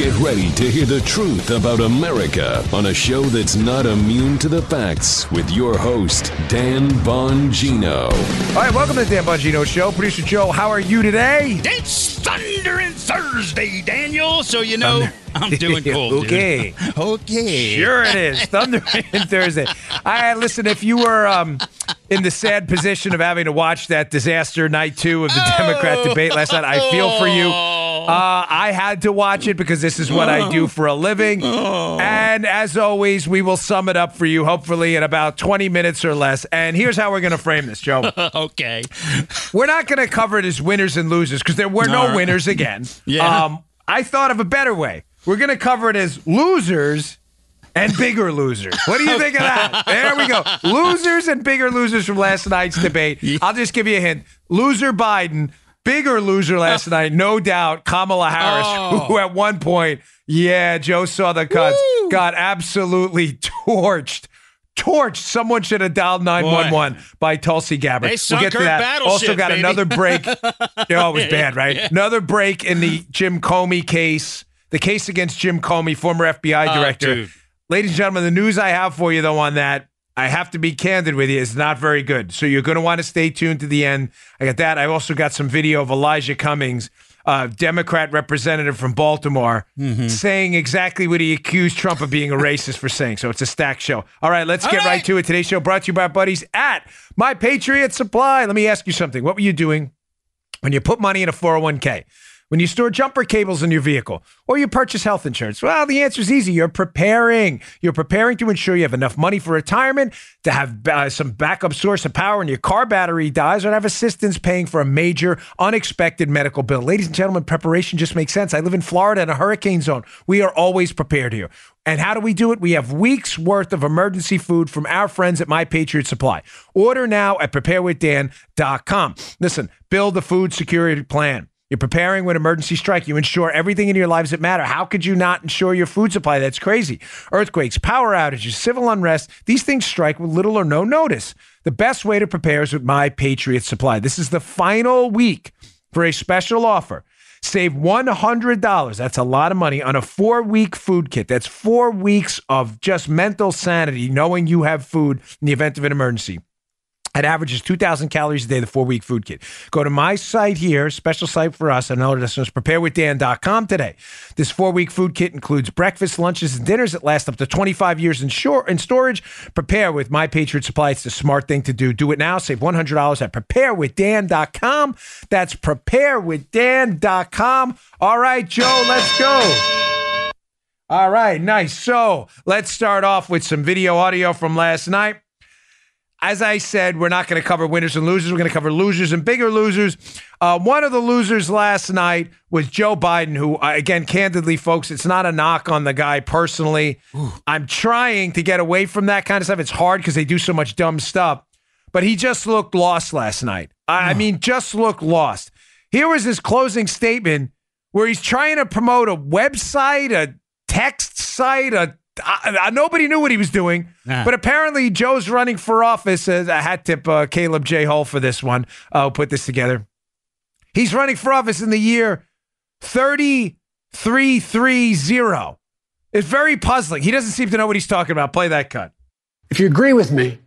Get ready to hear the truth about America on a show that's not immune to the facts with your host, Dan Bongino. All right, welcome to the Dan Bongino Show. Producer Joe, how are you today? It's Thundering Thursday, Daniel. So you know I'm doing cool. okay. Okay. Sure it is. Thunder in Thursday. All right, listen, if you were um, in the sad position of having to watch that disaster night two of the Democrat debate last night, I feel for you. Uh, I had to watch it because this is what I do for a living. And as always, we will sum it up for you, hopefully, in about 20 minutes or less. And here's how we're going to frame this, Joe. Okay. We're not going to cover it as winners and losers because there were no right. winners again. Yeah. Um, I thought of a better way. We're going to cover it as losers and bigger losers. What do you think of that? There we go. Losers and bigger losers from last night's debate. I'll just give you a hint. Loser Biden, bigger loser last night, no doubt. Kamala Harris, Oh. who at one point, yeah, Joe saw the cuts, Woo. got absolutely torched. Torched. Someone should have dialed 911 by Tulsi Gabbard. They we'll get to that. also got baby. another break. oh, it was bad, right? Another break in the Jim Comey case, the case against Jim Comey, former FBI Oh, director. Ladies and gentlemen, the news I have for you, though, on that, I have to be candid with you, It's not very good. So you're going to want to stay tuned to the end. I got that. I also got some video of Elijah Cummings, uh, Democrat representative from Baltimore, Mm-hmm. saying exactly what he accused Trump of being a racist for saying. So it's a stack show. All right, let's All get right. right. to it. Today's show brought to you by our buddies at My Patriot Supply. Let me ask you something. What were you doing when you put money in a 401k? When you store jumper cables in your vehicle or you purchase health insurance? Well, the answer is easy. You're preparing. You're preparing to ensure you have enough money for retirement, to have uh, some backup source of power when your car battery dies, or have assistance paying for a major unexpected medical bill. Ladies and gentlemen, preparation just makes sense. I live in Florida in a hurricane zone. We are always prepared here. And how do we do it? We have weeks worth of emergency food from our friends at My Patriot Supply. Order now at preparewithdan.com. Listen, build a food security plan. You're preparing when emergency strike. You ensure everything in your lives that matter. How could you not ensure your food supply? That's crazy. Earthquakes, power outages, civil unrest, these things strike with little or no notice. The best way to prepare is with My Patriot Supply. This is the final week for a special offer. Save $100. That's a lot of money on a four week food kit. That's four weeks of just mental sanity, knowing you have food in the event of an emergency. It averages 2,000 calories a day, the four week food kit. Go to my site here, special site for us, and our listeners, preparewithdan.com today. This four week food kit includes breakfast, lunches, and dinners that last up to 25 years in, short, in storage. Prepare with My Patriot Supply. It's the smart thing to do. Do it now. Save $100 at preparewithdan.com. That's preparewithdan.com. All right, Joe, let's go. All right, nice. So let's start off with some video audio from last night as I said, we're not going to cover winners and losers. We're going to cover losers and bigger losers. Uh, one of the losers last night was Joe Biden, who, uh, again, candidly, folks, it's not a knock on the guy personally. I'm trying to get away from that kind of stuff. It's hard because they do so much dumb stuff. But he just looked lost last night. I, I mean, just looked lost. Here was his closing statement where he's trying to promote a website, a text site, a I, I- nobody knew what he was doing, Nah. but apparently Joe's running for office. As a hat tip uh, Caleb J. Hull for this one. I'll put this together. He's running for office in the year 3330. It's very puzzling. He doesn't seem to know what he's talking about. Play that cut. If you agree with me,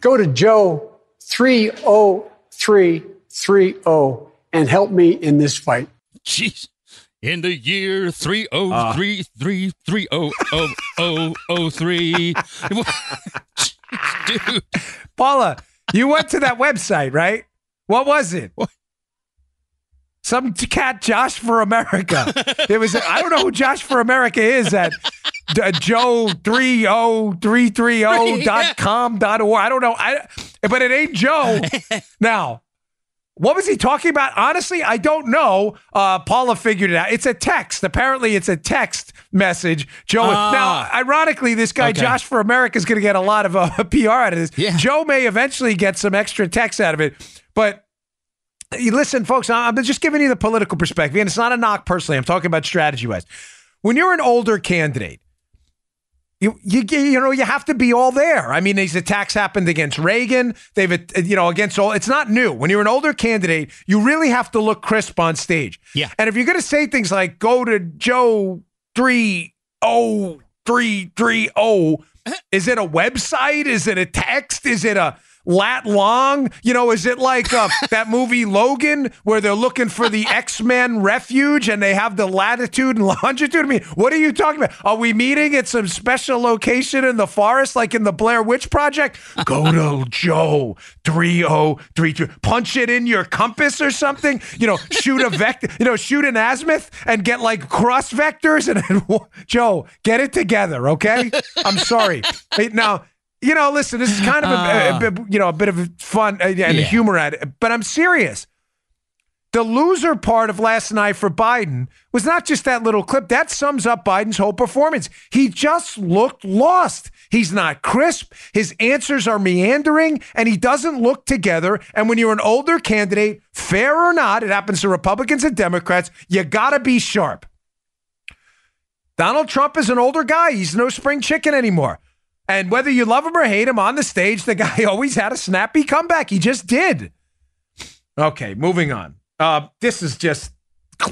go to Joe 30330 and help me in this fight. Jeez. In the year three oh three three three oh oh oh oh three. Dude. Paula, you went to that website, right? What was it? Some cat, Josh for America. It was. I don't know who Josh for America is. At d- uh, Joe three oh three three oh dot com dot org. I don't know. I but it ain't Joe. Now, what was he talking about? Honestly, I don't know. Uh, Paula figured it out. It's a text. Apparently, it's a text message. Joe. Ah. now, ironically, this guy Okay. Josh for America is going to get a lot of uh, PR out of this. Yeah. Joe may eventually get some extra text out of it, but. Listen, folks, I'm just giving you the political perspective, and it's not a knock personally. I'm talking about strategy wise. When you're an older candidate, you, you you know you have to be all there. I mean, these attacks happened against Reagan. They've you know against all. It's not new. When you're an older candidate, you really have to look crisp on stage. Yeah. And if you're going to say things like "Go to Joe three oh three three oh. Is it a website? Is it a text? Is it a lat long? You know, is it like uh, that movie Logan where they're looking for the X Men refuge and they have the latitude and longitude? I mean, what are you talking about? Are we meeting at some special location in the forest, like in the Blair Witch Project? Go to Joe 3032. Punch it in your compass or something. You know, shoot a vector, you know, shoot an azimuth and get like cross vectors. And Joe, get it together, okay? I'm sorry. Now, you know, listen, this is kind of a, a, a you know a bit of fun uh, and yeah. humor at it, but I'm serious. The loser part of last night for Biden was not just that little clip. That sums up Biden's whole performance. He just looked lost. He's not crisp. His answers are meandering and he doesn't look together. And when you're an older candidate, fair or not, it happens to Republicans and Democrats, you got to be sharp. Donald Trump is an older guy. He's no spring chicken anymore. And whether you love him or hate him on the stage, the guy always had a snappy comeback. He just did. Okay, moving on. Uh, this is just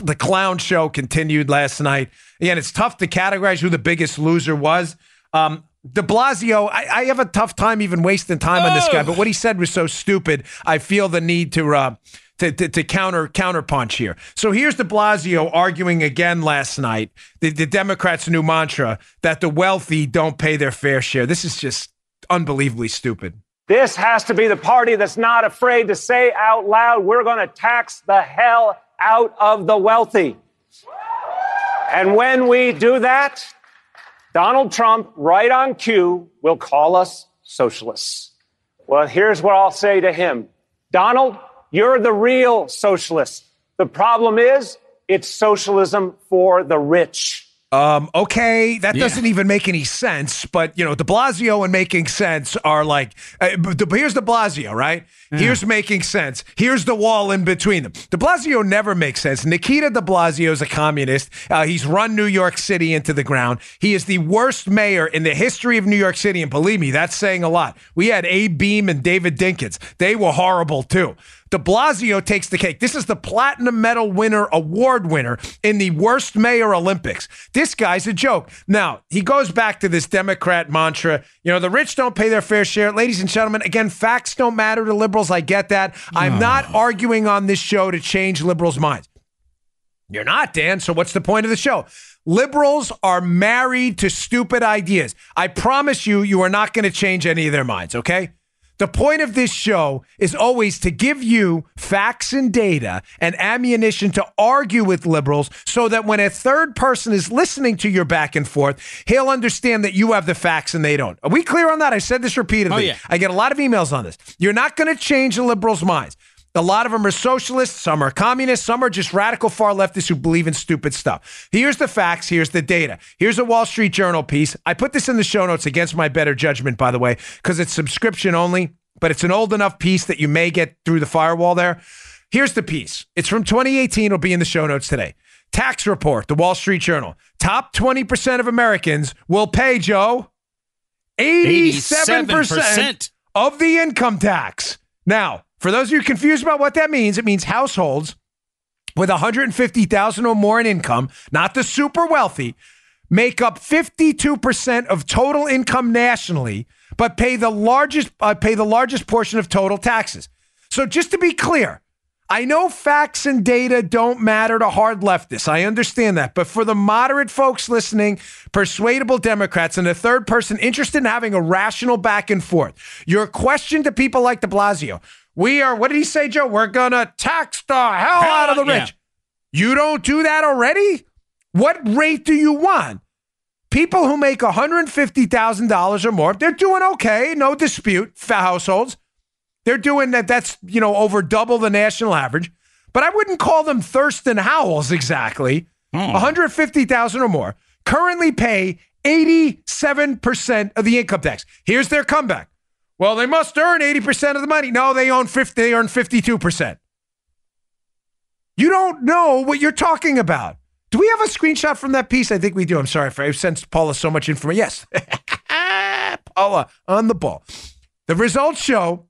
the clown show continued last night. Again, it's tough to categorize who the biggest loser was. Um, De Blasio, I, I, have a tough time even wasting time on this guy, but what he said was so stupid. I feel the need to uh, to, to, to counter counterpunch here. So here's De Blasio arguing again last night, the, the Democrats' new mantra that the wealthy don't pay their fair share. This is just unbelievably stupid. This has to be the party that's not afraid to say out loud, we're going to tax the hell out of the wealthy. And when we do that, Donald Trump, right on cue, will call us socialists. Well, here's what I'll say to him Donald, you're the real socialist. The problem is it's socialism for the rich. Um, okay, that yeah. doesn't even make any sense. But you know, De Blasio and making sense are like uh, here's De Blasio, right? Yeah. Here's making sense. Here's the wall in between them. De Blasio never makes sense. Nikita De Blasio is a communist. Uh, he's run New York City into the ground. He is the worst mayor in the history of New York City, and believe me, that's saying a lot. We had Abe Beame and David Dinkins. They were horrible too. De Blasio takes the cake. This is the platinum medal winner, award winner in the worst mayor Olympics. This guy's a joke. Now, he goes back to this Democrat mantra you know, the rich don't pay their fair share. Ladies and gentlemen, again, facts don't matter to liberals. I get that. I'm not arguing on this show to change liberals' minds. You're not, Dan. So what's the point of the show? Liberals are married to stupid ideas. I promise you, you are not going to change any of their minds, okay? The point of this show is always to give you facts and data and ammunition to argue with liberals so that when a third person is listening to your back and forth, he'll understand that you have the facts and they don't. Are we clear on that? I said this repeatedly. Oh, yeah. I get a lot of emails on this. You're not going to change the liberals' minds. A lot of them are socialists, some are communists, some are just radical far leftists who believe in stupid stuff. Here's the facts, here's the data. Here's a Wall Street Journal piece. I put this in the show notes against my better judgment, by the way, because it's subscription only, but it's an old enough piece that you may get through the firewall there. Here's the piece. It's from 2018. It'll be in the show notes today. Tax report, the Wall Street Journal. Top 20% of Americans will pay, Joe, 87%, 87%. of the income tax. Now, for those of you confused about what that means, it means households with 150,000 or more in income, not the super wealthy, make up 52% of total income nationally, but pay the largest uh, pay the largest portion of total taxes. So just to be clear, I know facts and data don't matter to hard leftists. I understand that. But for the moderate folks listening, persuadable Democrats, and a third person interested in having a rational back and forth, your question to people like de Blasio we are, what did he say, Joe? We're going to tax the hell, hell out of the rich. Yeah. You don't do that already? What rate do you want? People who make $150,000 or more, they're doing okay, no dispute, households. They're doing that. That's, you know, over double the national average. But I wouldn't call them Thurston Howells exactly. Hmm. 150,000 or more currently pay 87% of the income tax. Here's their comeback. Well, they must earn 80% of the money. No, they own 50, they earn 52%. You don't know what you're talking about. Do we have a screenshot from that piece? I think we do. I'm sorry if I've sent Paula so much information. Yes. Paula on the ball. The results show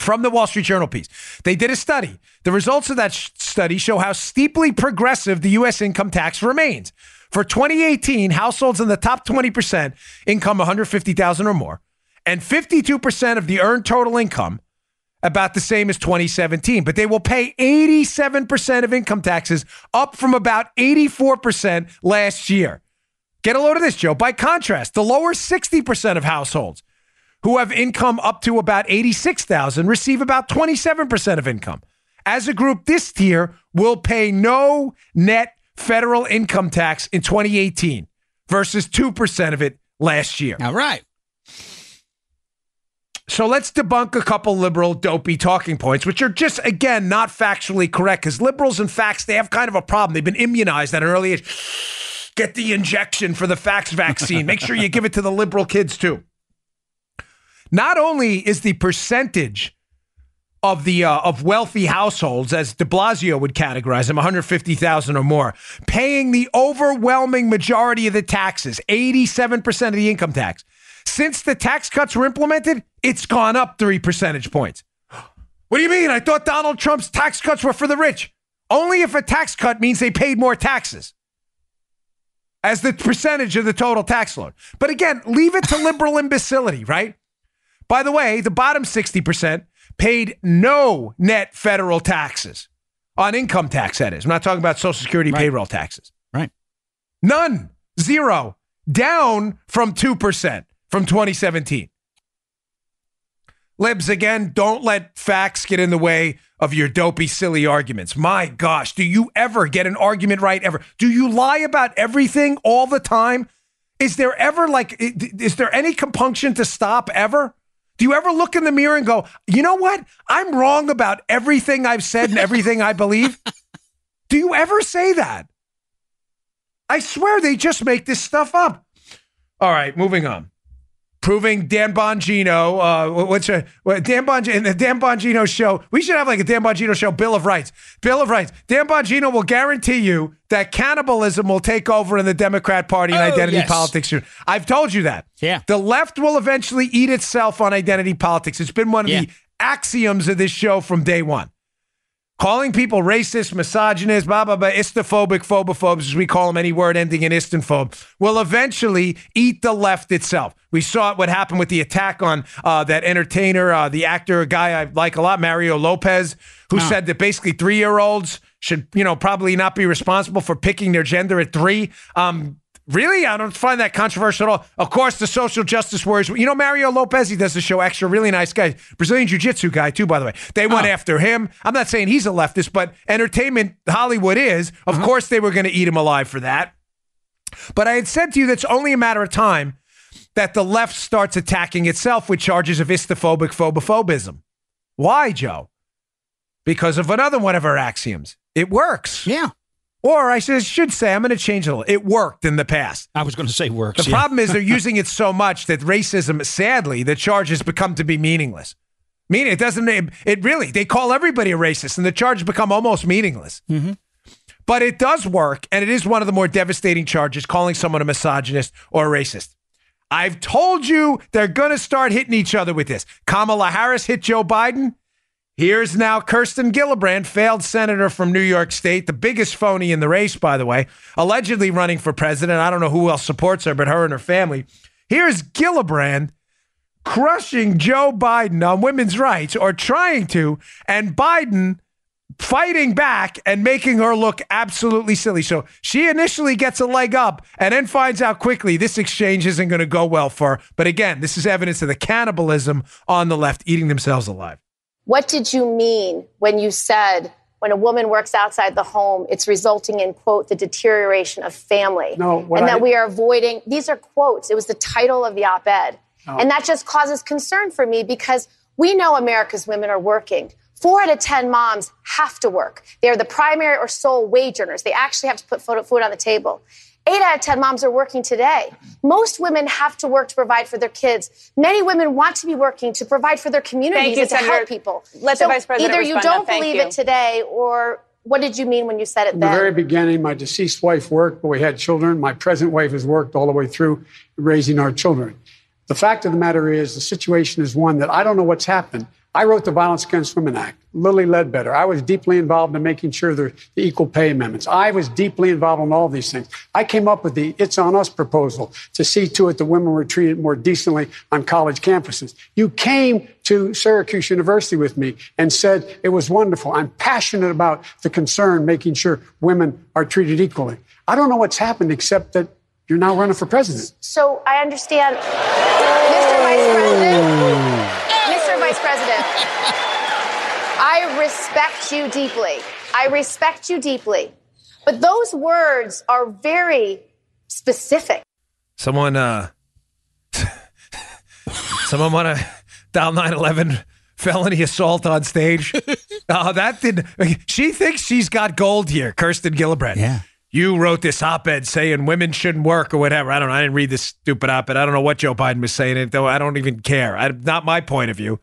from the Wall Street Journal piece. They did a study. The results of that sh- study show how steeply progressive the U.S. income tax remains. For 2018, households in the top 20% income 150,000 or more, and 52% of the earned total income about the same as 2017, but they will pay 87% of income taxes, up from about 84% last year. Get a load of this, Joe. By contrast, the lower 60% of households who have income up to about 86,000 receive about 27% of income. As a group, this tier will pay no net federal income tax in 2018 versus 2% of it last year. All right. So let's debunk a couple liberal dopey talking points, which are just, again, not factually correct because liberals and facts, they have kind of a problem. They've been immunized at an early age. Get the injection for the facts vaccine. Make sure you give it to the liberal kids too. Not only is the percentage of the uh, of wealthy households, as De Blasio would categorize them, 150,000 or more, paying the overwhelming majority of the taxes, 87% of the income tax. Since the tax cuts were implemented, it's gone up three percentage points. What do you mean? I thought Donald Trump's tax cuts were for the rich. Only if a tax cut means they paid more taxes as the percentage of the total tax load. But again, leave it to liberal imbecility, right? By the way, the bottom 60% paid no net federal taxes on income tax, that is. I'm not talking about Social Security Right. payroll taxes. Right. None. Zero. Down from 2% from 2017. Libs, again, don't let facts get in the way of your dopey, silly arguments. My gosh, do you ever get an argument right ever? Do you lie about everything all the time? Is there ever like, is there any compunction to stop ever? Do you ever look in the mirror and go, you know what? I'm wrong about everything I've said and everything I believe? Do you ever say that? I swear they just make this stuff up. All right, moving on. Proving Dan Bongino, uh, what's a what, Dan Bongino in the Dan Bongino show? We should have like a Dan Bongino show, Bill of Rights. Bill of Rights. Dan Bongino will guarantee you that cannibalism will take over in the Democrat Party and Oh, identity yes. politics. I've told you that. Yeah. The left will eventually eat itself on identity politics. It's been one of Yeah. the axioms of this show from day one. Calling people racist, misogynist, blah, blah, blah, istophobic, phobophobes, as we call them, any word ending in istophobe, will eventually eat the left itself. We saw it, what happened with the attack on uh, that entertainer, uh, the actor, a guy I like a lot, Mario Lopez, who said that basically three year olds should, you know, probably not be responsible for picking their gender at three. Um, Really? I don't find that controversial at all. Of course, the social justice warriors. You know, Mario Lopez, he does the show extra. Really nice guy. Brazilian Jiu Jitsu guy, too, by the way. They went Oh. after him. I'm not saying he's a leftist, but entertainment Hollywood is. Of mm-hmm. course, they were going to eat him alive for that. But I had said to you that's only a matter of time that the left starts attacking itself with charges of istophobic phobophobism. Why, Joe? Because of another one of our axioms. It works. Yeah. Or I should should say, I'm going to change it a little. It worked in the past. I was going to say works. The yeah. problem is they're using it so much that racism, sadly, the charges become to be meaningless. Meaning it doesn't, it, it really, they call everybody a racist and the charges become almost meaningless. Mm-hmm. But it does work, and it is one of the more devastating charges calling someone a misogynist or a racist. I've told you they're going to start hitting each other with this. Kamala Harris hit Joe Biden. Here's now Kirsten Gillibrand, failed senator from New York State, the biggest phony in the race, by the way, allegedly running for president. I don't know who else supports her, but her and her family. Here's Gillibrand crushing Joe Biden on women's rights or trying to, and Biden fighting back and making her look absolutely silly. So she initially gets a leg up and then finds out quickly this exchange isn't going to go well for her. But again, this is evidence of the cannibalism on the left eating themselves alive. What did you mean when you said when a woman works outside the home, it's resulting in, quote, the deterioration of family? No, what and I- that we are avoiding, these are quotes. It was the title of the op ed. And that just causes concern for me because we know America's women are working. Four out of 10 moms have to work. They're the primary or sole wage earners. They actually have to put food on the table. Eight out of 10 moms are working today. Most women have to work to provide for their kids. Many women want to be working to provide for their communities you, and to Senator. help people. Let the Vice President either you respond now. don't believe you. it today, or what did you mean when you said it In the very beginning, my deceased wife worked, but we had children. My present wife has worked all the way through raising our children. The fact of the matter is, the situation is one that I don't know what's happened. I wrote the Violence Against Women Act. Lilly Ledbetter. I was deeply involved in making sure the, the equal pay amendments. I was deeply involved in all these things. I came up with the It's on Us proposal to see to it that women were treated more decently on college campuses. You came to Syracuse University with me and said it was wonderful. I'm passionate about the concern making sure women are treated equally. I don't know what's happened except that you're now running for president. So I understand, Mr. Vice President. Mr. Vice President, I respect you deeply. I respect you deeply. But those words are very specific. Someone, uh, someone want to dial 911 felony assault on stage? Oh, that did. She thinks she's got gold here, Kirsten Gillibrand. Yeah. You wrote this op-ed saying women shouldn't work or whatever. I don't know. I didn't read this stupid op-ed. I don't know what Joe Biden was saying. It though. I don't even care. I, not my point of view.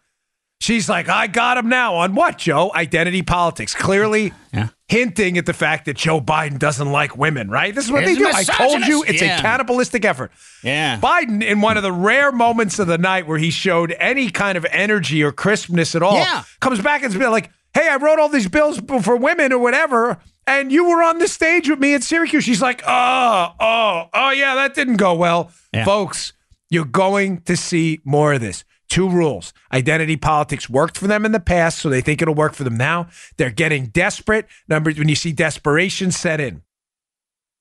She's like, I got him now on what, Joe? Identity politics. Clearly Yeah. hinting at the fact that Joe Biden doesn't like women, right? This is what they do. I told you it's Yeah. a cannibalistic effort. Yeah. Biden, in one of the rare moments of the night where he showed any kind of energy or crispness at all, Yeah. comes back and is like, hey, I wrote all these bills for women or whatever, and you were on the stage with me at Syracuse. She's like, oh, oh, oh, yeah, that didn't go well. Folks, you're going to see more of this. Two rules. Identity politics worked for them in the past, so they think it'll work for them now. They're getting desperate. Number when you see desperation set in,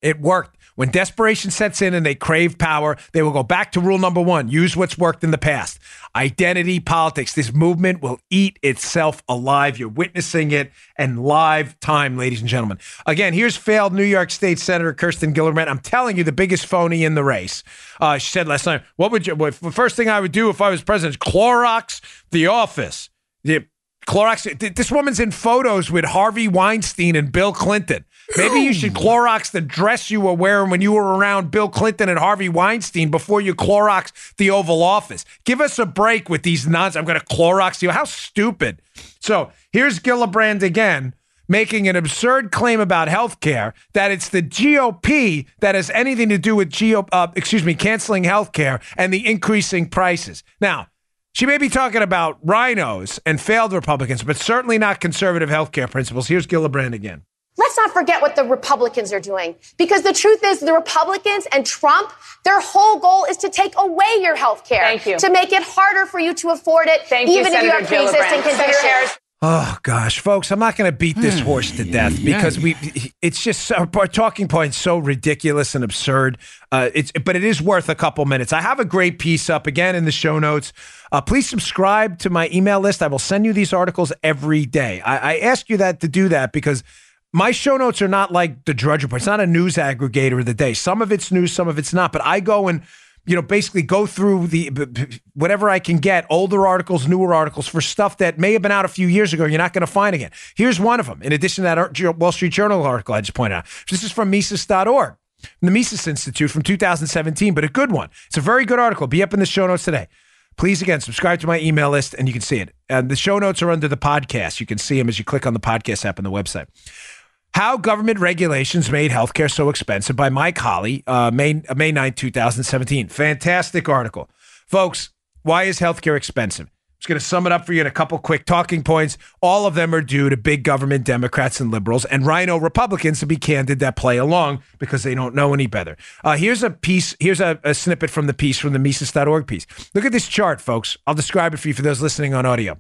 it worked. When desperation sets in and they crave power, they will go back to rule number one use what's worked in the past. Identity politics. This movement will eat itself alive. You're witnessing it in live time, ladies and gentlemen. Again, here's failed New York State Senator Kirsten Gillibrand. I'm telling you, the biggest phony in the race. Uh, she said last night, What would you, what, the first thing I would do if I was president is Clorox the office. The, Clorox. This woman's in photos with Harvey Weinstein and Bill Clinton. Maybe you should Clorox the dress you were wearing when you were around Bill Clinton and Harvey Weinstein before you Clorox the Oval Office. Give us a break with these nonsense. I'm going to Clorox you. How stupid. So here's Gillibrand again making an absurd claim about health care that it's the GOP that has anything to do with geo, uh, excuse me, canceling health care and the increasing prices. Now, she may be talking about RINOs and failed Republicans, but certainly not conservative healthcare principles. Here's Gillibrand again. Let's not forget what the Republicans are doing. Because the truth is, the Republicans and Trump, their whole goal is to take away your health care. Thank you. To make it harder for you to afford it, Thank you, even if you have pre existing Gillibrand. Conditions. Oh gosh, folks, I'm not going to beat this horse to death because we. It's just our talking point's so ridiculous and absurd. Uh, it's but it is worth a couple minutes. I have a great piece up again in the show notes. Uh, please subscribe to my email list. I will send you these articles every day. I, I ask you that to do that because my show notes are not like the Drudge Report. It's not a news aggregator of the day. Some of it's news, some of it's not. But I go and you know basically go through the whatever I can get, older articles, newer articles for stuff that may have been out a few years ago. You're not going to find again. Here's one of them. In addition to that Wall Street Journal article I just pointed out. This is from Mises.org. The Mises Institute from 2017, but a good one. It's a very good article. Be up in the show notes today. Please, again, subscribe to my email list and you can see it. And the show notes are under the podcast. You can see them as you click on the podcast app on the website. How Government Regulations Made Healthcare So Expensive by Mike Holly, uh, May, uh, May 9, 2017. Fantastic article. Folks, why is healthcare expensive? I'm just going to sum it up for you in a couple quick talking points. All of them are due to big government Democrats and liberals and RINO Republicans, to be candid, that play along because they don't know any better. Uh, here's a piece, here's a, a snippet from the piece from the Mises.org piece. Look at this chart, folks. I'll describe it for you for those listening on audio.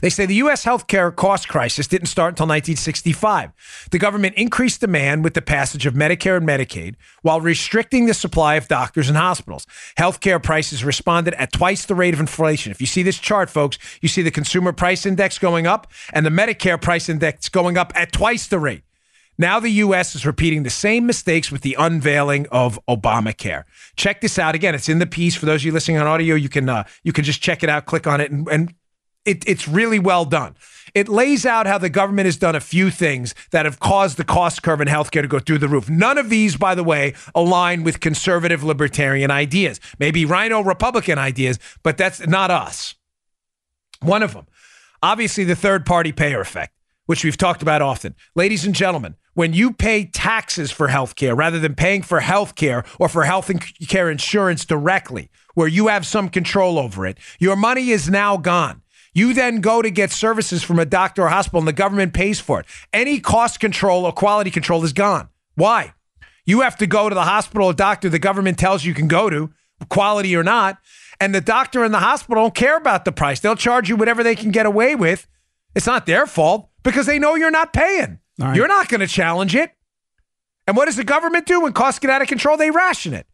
They say the U.S. healthcare cost crisis didn't start until 1965. The government increased demand with the passage of Medicare and Medicaid while restricting the supply of doctors and hospitals. Healthcare prices responded at twice the rate of inflation. If you see this chart, folks, you see the consumer price index going up and the Medicare price index going up at twice the rate. Now the U.S. is repeating the same mistakes with the unveiling of Obamacare. Check this out again. It's in the piece for those of you listening on audio. You can uh, you can just check it out, click on it, and, and it, it's really well done. It lays out how the government has done a few things that have caused the cost curve in healthcare to go through the roof. None of these, by the way, align with conservative libertarian ideas. Maybe RINO Republican ideas, but that's not us. One of them, obviously, the third party payer effect, which we've talked about often. Ladies and gentlemen, when you pay taxes for healthcare rather than paying for healthcare or for health care insurance directly, where you have some control over it, your money is now gone. You then go to get services from a doctor or hospital and the government pays for it. Any cost control or quality control is gone. Why? You have to go to the hospital or doctor the government tells you can go to, quality or not, and the doctor and the hospital don't care about the price. They'll charge you whatever they can get away with. It's not their fault because they know you're not paying. right. You're not going to challenge it. And what does the government do when costs get out of control? They ration it.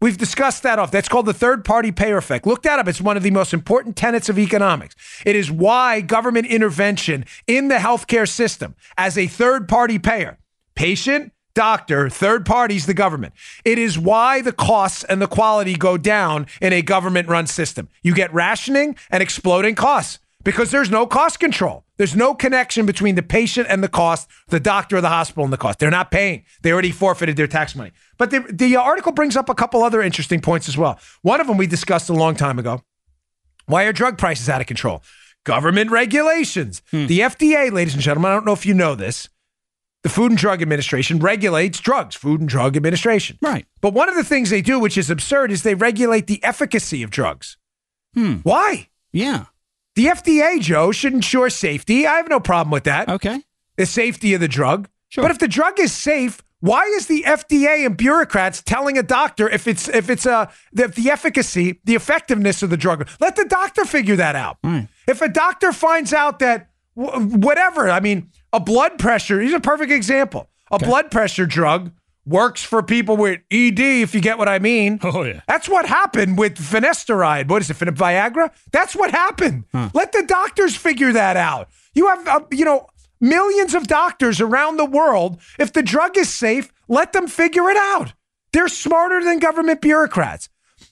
We've discussed that off. That's called the third party payer effect. Look that up. It's one of the most important tenets of economics. It is why government intervention in the healthcare system as a third party payer, patient, doctor, third parties, the government. It is why the costs and the quality go down in a government run system. You get rationing and exploding costs because there's no cost control. There's no connection between the patient and the cost, the doctor or the hospital and the cost. They're not paying. They already forfeited their tax money. But the, the article brings up a couple other interesting points as well. One of them we discussed a long time ago. Why are drug prices out of control? Government regulations. The FDA, ladies and gentlemen, I don't know if you know this, the Food and Drug Administration regulates drugs, Food and Drug Administration. Right. But one of the things they do, which is absurd, is they regulate the efficacy of drugs. Hmm. Why? Yeah. The FDA, Joe, should ensure safety. I have no problem with that. Okay. The safety of the drug. Sure. But if the drug is safe, why is the FDA and bureaucrats telling a doctor if it's if it's uh the, the efficacy, the effectiveness of the drug? Let the doctor figure that out. If a doctor finds out that w- whatever, I mean, a blood pressure, he's a perfect example. A blood pressure drug works for people with ED, if you get what I mean. Oh, yeah. That's what happened with finasteride. What is it, Fin- Viagra? That's what happened. Let the doctors figure that out. You have, uh, you know, millions of doctors around the world. If the drug is safe, let them figure it out. They're smarter than government bureaucrats.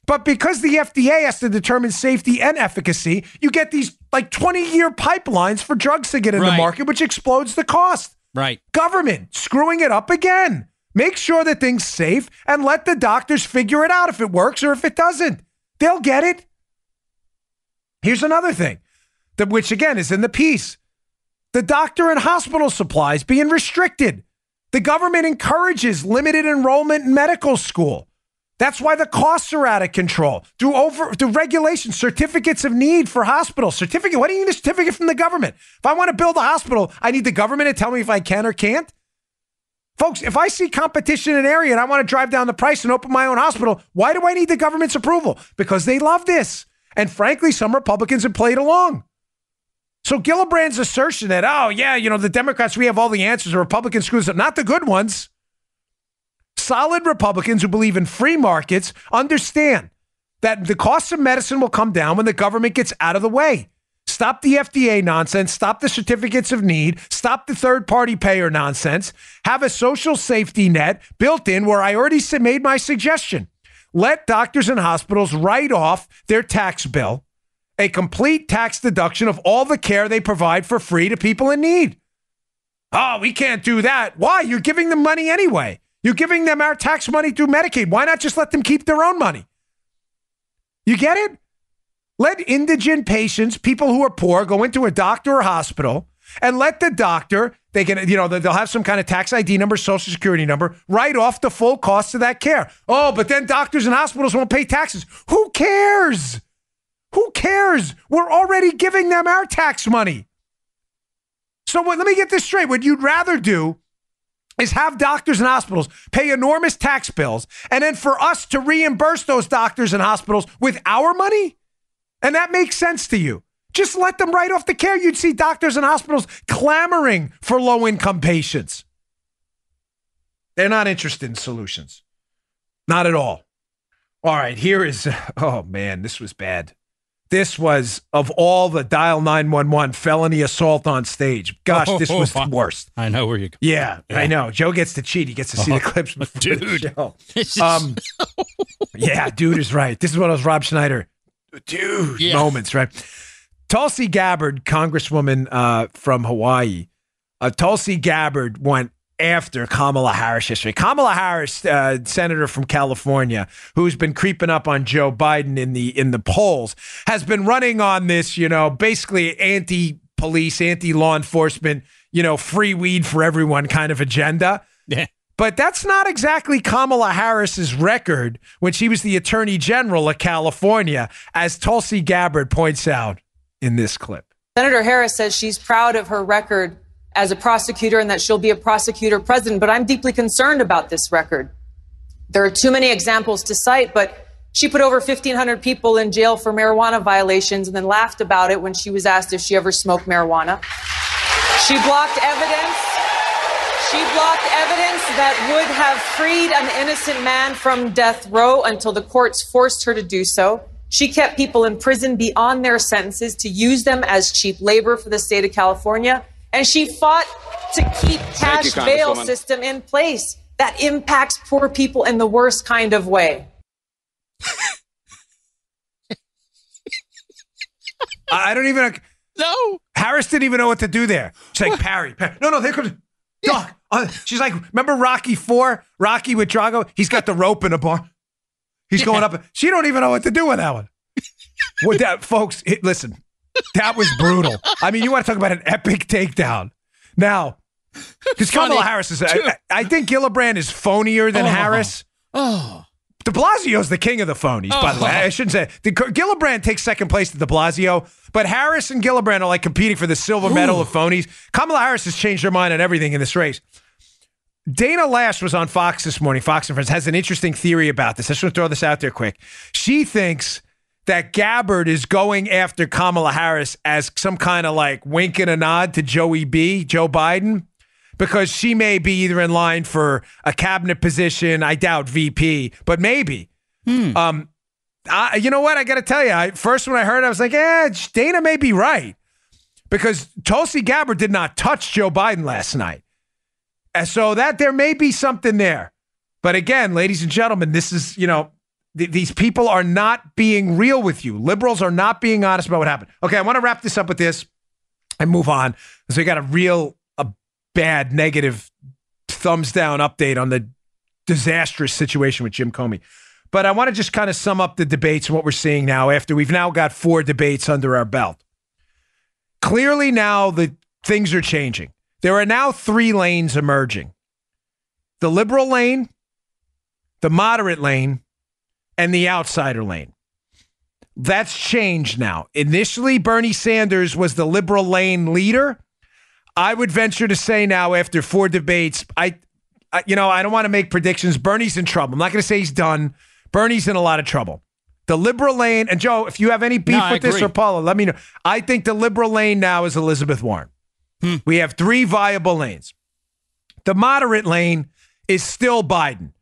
But because the FDA has to determine safety and efficacy, you get these like 20 year pipelines for drugs to get in the market, which explodes the cost. Right. Government screwing it up again. Make sure that thing's safe and let the doctors figure it out if it works or if it doesn't. They'll get it. Here's another thing, that which again is in the piece. The doctor and hospital supplies being restricted. The government encourages limited enrollment in medical school. That's why the costs are out of control. Through over through regulations, certificates of need for hospitals. Certificate. What do you need a certificate from the government? If I want to build a hospital, I need the government to tell me if I can or can't. Folks, if I see competition in an area and I want to drive down the price and open my own hospital, why do I need the government's approval? Because they love this. And frankly, some Republicans have played along. So Gillibrand's assertion that, oh, yeah, you know, the Democrats, we have all the answers, the Republicans screws up, not the good ones. Solid Republicans who believe in free markets understand that the cost of medicine will come down when the government gets out of the way. Stop the FDA nonsense. Stop the certificates of need. Stop the third party payer nonsense. Have a social safety net built in where I already made my suggestion. Let doctors and hospitals write off their tax bill, a complete tax deduction of all the care they provide for free to people in need. Oh, we can't do that. Why? You're giving them money anyway. You're giving them our tax money through Medicaid. Why not just let them keep their own money? You get it? Let indigent patients, people who are poor, go into a doctor or hospital and let the doctor, they can, you know, they'll have some kind of tax ID number, social security number, write off the full cost of that care. Oh, but then doctors and hospitals won't pay taxes. Who cares? Who cares? We're already giving them our tax money. So what, let me get this straight. What you'd rather do is have doctors and hospitals pay enormous tax bills and then for us to reimburse those doctors and hospitals with our money? And that makes sense to you. Just let them write off the care. You'd see doctors and hospitals clamoring for low income patients. They're not interested in solutions. Not at all. All right, here is oh man, this was bad. This was of all the dial 911 felony assault on stage. Gosh, this was the worst. I know where you go. Yeah, I know. Joe gets to cheat. He gets to see the clips the Dude. is- Um, yeah, dude is right. This is one of those Rob Schneider, dude Yeah. moments, right? Tulsi Gabbard, Congresswoman uh, from Hawaii, uh, Tulsi Gabbard went after Kamala Harris yesterday. Kamala Harris, uh, senator from California, who's been creeping up on Joe Biden in the in the polls, has been running on this, you know, basically anti-police, anti-law enforcement, you know, free weed for everyone kind of agenda. Yeah. But that's not exactly Kamala Harris's record when she was the Attorney General of California, as Tulsi Gabbard points out. in this clip. Senator Harris says she's proud of her record as a prosecutor and that she'll be a prosecutor president, but I'm deeply concerned about this record. There are too many examples to cite, but she put over 1,500 people in jail for marijuana violations and then laughed about it when she was asked if she ever smoked marijuana. She blocked evidence. She blocked evidence that would have freed an innocent man from death row until the courts forced her to do so. She kept people in prison beyond their sentences to use them as cheap labor for the state of California. And she fought to keep cash you, bail system in place that impacts poor people in the worst kind of way. I I don't even. No. Harris didn't even know what to do there. She's like, Parry, Parry. No, no, there comes. Doc. Uh, she's like, remember Rocky Four? Rocky with Drago? He's got the rope in a bar. He's going up. She don't even know what to do with that one. With that, folks, it, listen, that was brutal. I mean, you want to talk about an epic takedown. Now, because Kamala Harris is, I, I think Gillibrand is phonier than Oh. Harris. Oh. De Blasio's the king of the phonies, by the way. Oh. I shouldn't say the, Gillibrand takes second place to De Blasio, but Harris and Gillibrand are like competing for the silver medal of phonies. Kamala Harris has changed her mind on everything in this race. Dana Lash was on Fox this morning. Fox and Friends has an interesting theory about this. I just want to throw this out there quick. She thinks that Gabbard is going after Kamala Harris as some kind of like wink and a nod to Joey B, Joe Biden, because she may be either in line for a cabinet position. I doubt VP, but maybe. Um, I, you know what? I got to tell you, I, first when I heard it, I was like, eh, Dana may be right because Tulsi Gabbard did not touch Joe Biden last night. And so that there may be something there. But again, ladies and gentlemen, this is, you know, th- these people are not being real with you. Liberals are not being honest about what happened. Okay, I want to wrap this up with this and move on. So we got a real, bad, negative thumbs down update on the disastrous situation with Jim Comey. But I want to just kind of sum up the debates and what we're seeing now after we've now got four debates under our belt. Clearly, now the things are changing. There are now three lanes emerging the liberal lane, the moderate lane, and the outsider lane. That's changed now. Initially, Bernie Sanders was the liberal lane leader. I would venture to say now, after four debates, I, I you know, I don't want to make predictions. Bernie's in trouble. I'm not going to say he's done. Bernie's in a lot of trouble. The liberal lane, and Joe, if you have any beef No, with this or Paula, let me know. I think the liberal lane now is Elizabeth Warren. We have three viable lanes. The moderate lane is still Biden.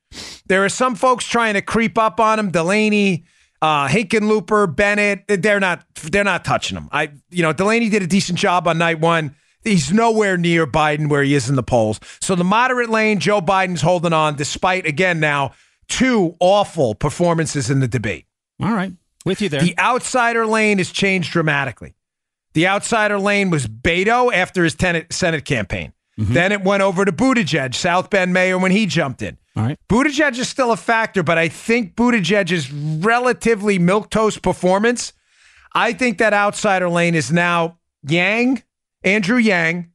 There are some folks trying to creep up on him. Delaney, uh, Hickenlooper, Bennet. They're not. They're not touching him. I, you know, Delaney did a decent job on night one. He's nowhere near Biden where he is in the polls. So the moderate lane, Joe Biden's holding on, despite again now two awful performances in the debate. All right. With you there. The outsider lane has changed dramatically. The outsider lane was Beto after his Senate, Senate campaign. Mm-hmm. Then it went over to Buttigieg, South Bend mayor, when he jumped in. All right. Buttigieg is still a factor, but I think Buttigieg's relatively milquetoast performance. I think that outsider lane is now Yang, Andrew Yang,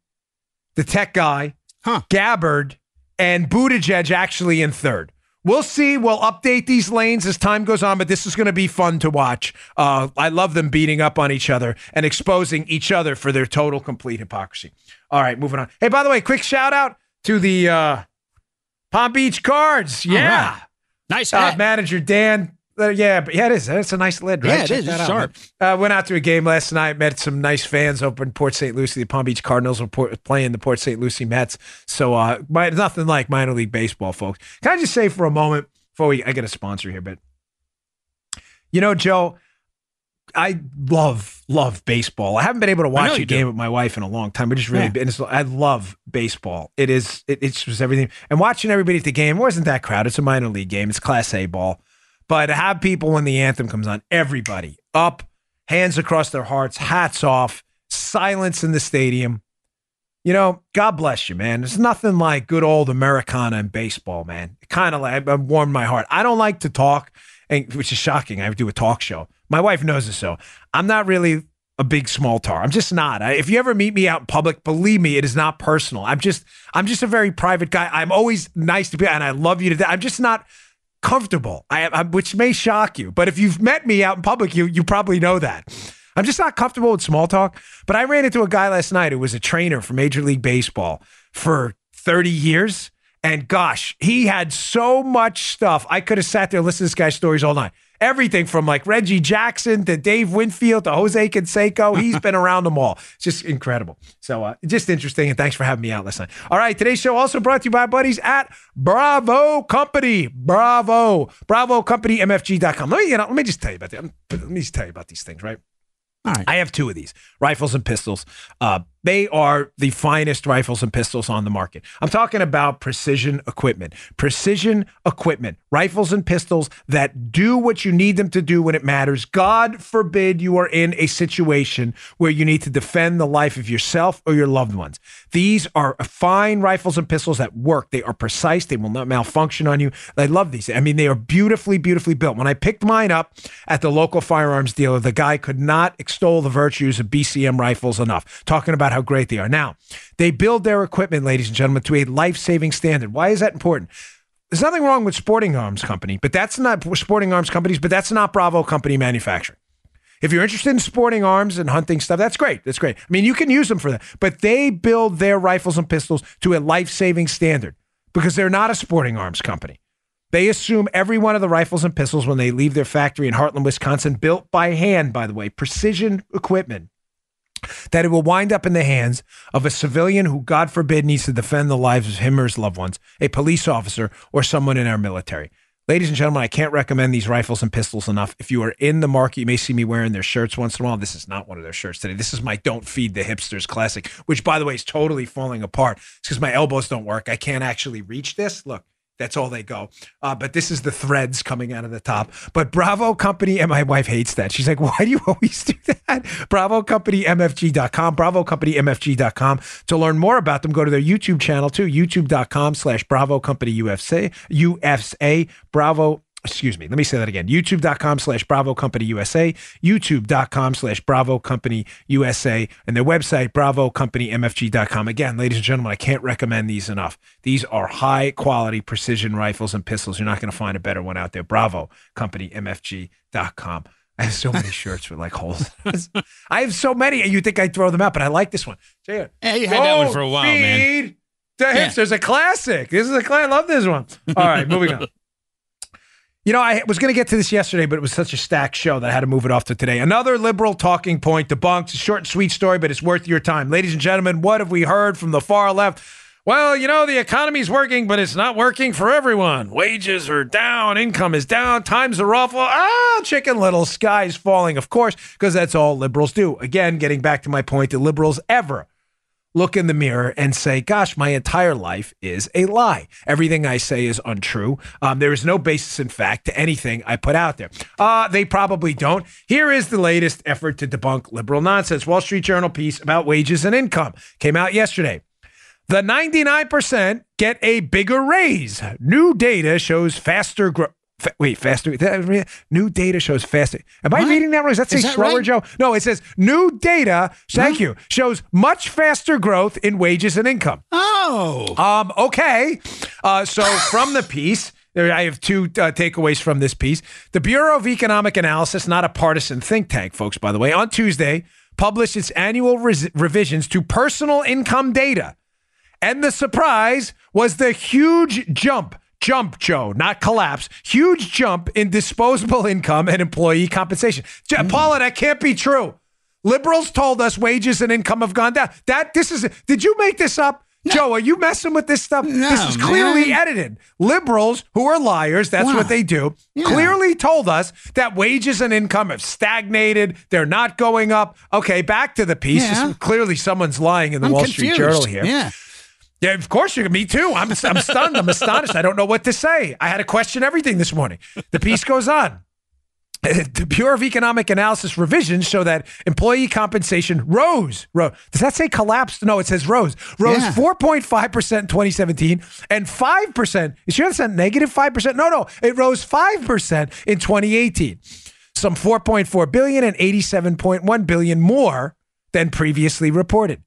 the tech guy, Huh. Gabbard, and Buttigieg actually in third. We'll see. We'll update these lanes as time goes on, but this is going to be fun to watch. Uh, I love them beating up on each other and exposing each other for their total, complete hypocrisy. All right, moving on. Hey, by the way, quick shout out to the uh, Palm Beach Cards. Yeah. Nice Uh, manager Dan. Uh, yeah, but yeah, it is. It's a nice lid, right? Yeah, it Check is. It's out, sharp. Uh, went out to a game last night. Met some nice fans over in Port St. Lucie. The Palm Beach Cardinals were port, playing the Port St. Lucie Mets. So, uh, my, nothing like minor league baseball, folks. Can I just say for a moment before we I get a sponsor here, but you know, Joe, I love love baseball. I haven't been able to I watch a do. game with my wife in a long time. We just really, Yeah. it's, I love baseball. It is, it, it's just everything. And watching everybody at the game wasn't that crowded. It's a minor league game. It's Class A ball, but have people when the anthem comes on, everybody up, hands across their hearts, hats off, silence in the stadium. You know, God bless you, man. There's nothing like good old Americana and baseball, man. Kind of like I warmed my heart. I don't like to talk, and which is shocking. I do a talk show. My wife knows this, so I'm not really a big small tar. I'm just not. I, if you ever meet me out in public, believe me, it is not personal. I'm just, I'm just a very private guy. I'm always nice to be, and I love you to. I'm just not comfortable. I, I which may shock you, but if you've met me out in public, you you probably know that. I'm just not comfortable with small talk. But I ran into a guy last night who was a trainer for Major League Baseball for 30 years. And gosh, he had so much stuff. I could have sat there listening to this guy's stories all night. Everything from like Reggie Jackson to Dave Winfield to Jose Canseco. He's been around them all. It's just incredible. So uh, just interesting. And thanks for having me out last night. All right. Today's show also brought to you by buddies at Bravo Company. Bravo. Bravo Company, MFG.com. Let me, you know, let me just tell you about that. Let me just tell you about these things, right? All right. I have two of these rifles and pistols. Uh, they are the finest rifles and pistols on the market. I'm talking about precision equipment. Precision equipment, rifles and pistols that do what you need them to do when it matters. God forbid you are in a situation where you need to defend the life of yourself or your loved ones. These are fine rifles and pistols that work. They are precise. They will not malfunction on you. I love these. I mean, they are beautifully, beautifully built. When I picked mine up at the local firearms dealer, the guy could not extol the virtues of BCM rifles enough, talking about how great they are. Now, they build their equipment, ladies and gentlemen, to a life saving standard. Why is that important? There's nothing wrong with Sporting Arms Company, but that's not Sporting Arms Companies, but that's not Bravo Company manufacturing. If you're interested in sporting arms and hunting stuff, that's great. That's great. I mean, you can use them for that. But they build their rifles and pistols to a life saving standard because they're not a sporting arms company. They assume every one of the rifles and pistols when they leave their factory in Hartland, Wisconsin, built by hand, by the way, precision equipment, that it will wind up in the hands of a civilian who, God forbid, needs to defend the lives of him or his loved ones, a police officer, or someone in our military. Ladies and gentlemen, I can't recommend these rifles and pistols enough. If you are in the market, you may see me wearing their shirts once in a while. This is not one of their shirts today. This is my Don't Feed the Hipsters Classic, which, by the way, is totally falling apart. It's because my elbows don't work. I can't actually reach this. Look, that's all they go. Uh, but this is the threads coming out of the top. But Bravo Company, and my wife hates that. She's like, why do you always do that? Bravo Company, MFG.com, Bravo Company, MFG.com. To learn more about them, go to their YouTube channel too, youtube.com slash Bravo Company UFC, UFC, Bravo excuse me, let me say that again. YouTube.com slash Bravo Company USA, YouTube.com slash Bravo Company USA, and their website, BravoCompanyMFG.com. Again, ladies and gentlemen, I can't recommend these enough. These are high quality precision rifles and pistols. You're not going to find a better one out there. Bravo Company MFG.com. I have so many shirts with like holes. I have so many, and you think I'd throw them out, but I like this one. Yeah, you had that one for a while, man. The hipsters, a classic. This is a classic. I love this one. All right, moving on. You know, I was going to get to this yesterday, but it was such a stacked show that I had to move it off to today. Another liberal talking point debunked. Short and sweet story, but it's worth your time. Ladies and gentlemen, what have we heard from the far left? Well, you know, the economy's working, but it's not working for everyone. Wages are down, income is down, times are awful. Ah, chicken little, sky's falling, of course, because that's all liberals do. Again, getting back to my point, the liberals ever look in the mirror and say, gosh, my entire life is a lie. Everything I say is untrue. Um, there is no basis in fact to anything I put out there. Uh, they probably don't. Here is the latest effort to debunk liberal nonsense. Wall Street Journal piece about wages and income came out yesterday. The 99% get a bigger raise. New data shows faster growth. Fa- wait, faster. New data shows faster. Am I What? reading that wrong? Does that say Is that slower, right? Joe? No, it says new data. Thank you. Shows much faster growth in wages and income. Oh. Um, okay. Uh, so from the piece, there I have two uh, takeaways from this piece. The Bureau of Economic Analysis, not a partisan think tank, folks, by the way, on Tuesday published its annual res- revisions to personal income data. And the surprise was the huge jump. Jump, Joe, not collapse. Huge jump in disposable income and employee compensation. J- mm. Paula, that can't be true. Liberals told us wages and income have gone down. That this is. Did you make this up? Joe, are you messing with this stuff? No, this is clearly man. edited. Liberals, who are liars, that's Wow. what they do, Yeah. clearly told us that wages and income have stagnated. They're not going up. Okay, back to the piece. Yeah. Clearly, someone's lying in the I'm Wall confused. Street Journal here. Yeah. Yeah, of course you. Me too. I'm, I'm stunned. I'm astonished. I don't know what to say. I had to question everything this morning. The piece goes on. The Bureau of Economic Analysis revisions show that employee compensation rose. Ro- Does that say collapsed? No, it says rose. Rose Yeah. 4.5% in 2017 and 5%. You sure that's not negative 5%? No, no. It rose 5% in 2018. Some 4.4 billion and 87.1 billion more than previously reported.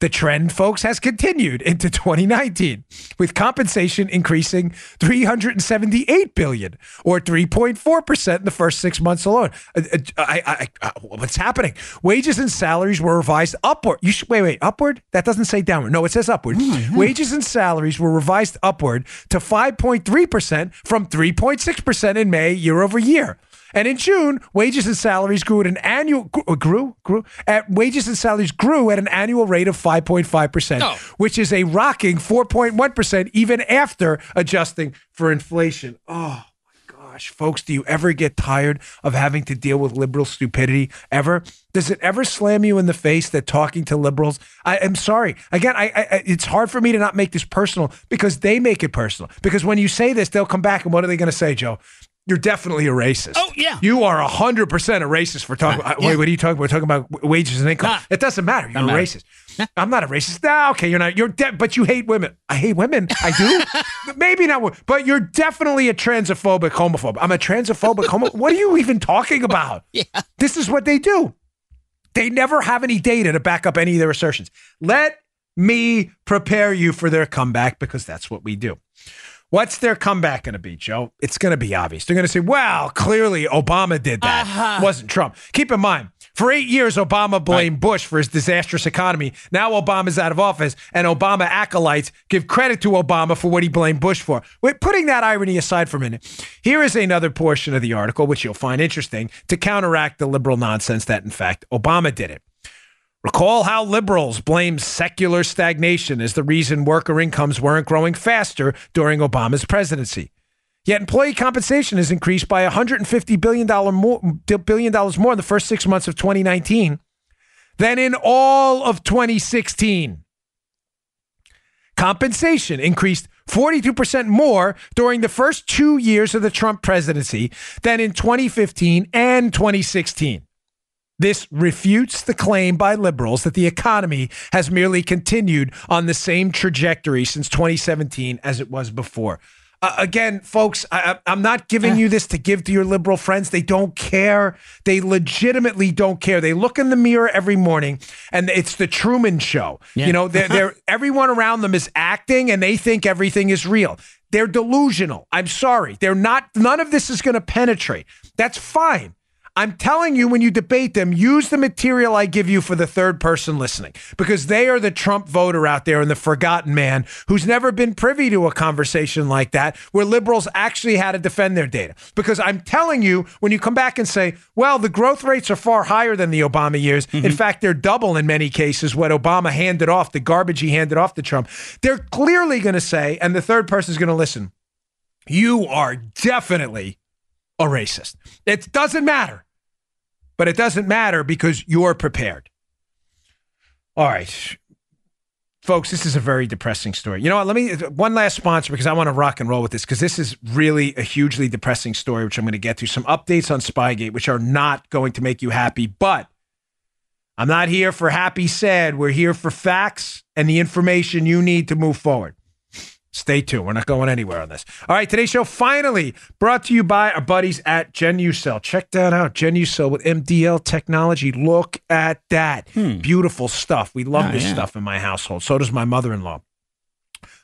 The trend, folks, has continued into 2019, with compensation increasing 378 billion, or 3.4 percent in the first six months alone. Uh, uh, I, I, I, what's happening? Wages and salaries were revised upward. You should, wait, wait, upward? That doesn't say downward. No, it says upward. Wages and salaries were revised upward to 5.3 percent from 3.6 percent in May, year over year. And in June, wages and salaries grew at an annual uh, grew grew at wages and salaries grew at an annual rate of 5.5 percent, Oh. which is a rocking 4.1 percent even after adjusting for inflation. Oh my gosh, folks, do you ever get tired of having to deal with liberal stupidity? Ever? Does it ever slam you in the face that talking to liberals? I am sorry. Again, I, I it's hard for me to not make this personal because they make it personal. Because when you say this, they'll come back and what are they going to say, Joe? You're definitely a racist. Oh, yeah. You are 100% a racist for talking. Uh, Wait, what are you talking about? We're talking about wages and income. Nah. it doesn't matter. You're a matter. racist. I'm not a racist. Nah, okay, you're not. You're de- but you hate women. I hate women. I do. Maybe not, but you're definitely a transphobic homophobe. I'm a transphobic homo. What are you even talking about? Yeah. This is what they do. They never have any data to back up any of their assertions. Let me prepare you for their comeback because that's what we do. What's their comeback going to be, Joe? It's going to be obvious. They're going to say, well, clearly Obama did that. It wasn't Trump. Keep in mind, for eight years, Obama blamed Bush for his disastrous economy. Now Obama's out of office, and Obama acolytes give credit to Obama for what he blamed Bush for. Wait, putting that irony aside for a minute, here is another portion of the article, which you'll find interesting, to counteract the liberal nonsense that, in fact, Obama did it. Recall how liberals blamed secular stagnation as the reason worker incomes weren't growing faster during Obama's presidency. Yet employee compensation has increased by $150 billion more, billion dollars more in the first six months of 2019 than in all of 2016. Compensation increased 42% more during the first two years of the Trump presidency than in 2015 and 2016. This refutes the claim by liberals that the economy has merely continued on the same trajectory since 2017 as it was before. Uh, again, folks, I, I'm not giving you this to give to your liberal friends. They don't care. They legitimately don't care. They look in the mirror every morning, and it's the Truman Show. You know, they're, they're everyone around them is acting, and they think everything is real. They're delusional. I'm sorry. They're not. None of this is going to penetrate. That's fine. I'm telling you, when you debate them, use the material I give you for the third person listening because they are the Trump voter out there and the forgotten man who's never been privy to a conversation like that where liberals actually had to defend their data. Because I'm telling you, when you come back and say, well, the growth rates are far higher than the Obama years, in mm-hmm. fact, they're double in many cases what Obama handed off, the garbage he handed off to Trump, they're clearly going to say, and the third person is going to listen, you are definitely a racist. It doesn't matter but it doesn't matter because you're prepared. All right. Folks, this is a very depressing story. You know what? Let me, one last sponsor because I want to rock and roll with this because this is really a hugely depressing story, which I'm going to get to. Some updates on Spygate, which are not going to make you happy, but I'm not here for happy, sad. We're here for facts and the information you need to move forward. Stay tuned. We're not going anywhere on this. All right, today's show finally brought to you by our buddies at Genucel. Check that out. Genucel with MDL technology. Look at that. Hmm. Beautiful stuff. We love Oh, this yeah. stuff in my household. So does my mother-in-law.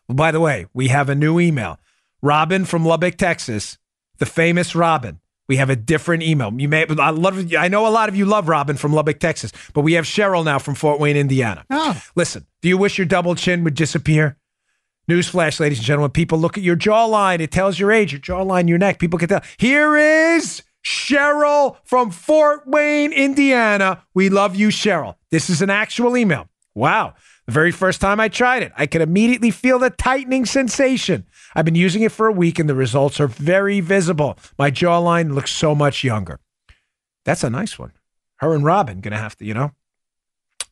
Well, by the way, we have a new email. Robin from Lubbock, Texas, the famous Robin. We have a different email. You may I love I know a lot of you love Robin from Lubbock, Texas, but we have Cheryl now from Fort Wayne, Indiana. Oh. Listen, do you wish your double chin would disappear? Newsflash, ladies and gentlemen. People look at your jawline. It tells your age, your jawline, your neck. People can tell. Here is Cheryl from Fort Wayne, Indiana. We love you, Cheryl. This is an actual email. Wow. The very first time I tried it, I could immediately feel the tightening sensation. I've been using it for a week and the results are very visible. My jawline looks so much younger. That's a nice one. Her and Robin going to have to, you know,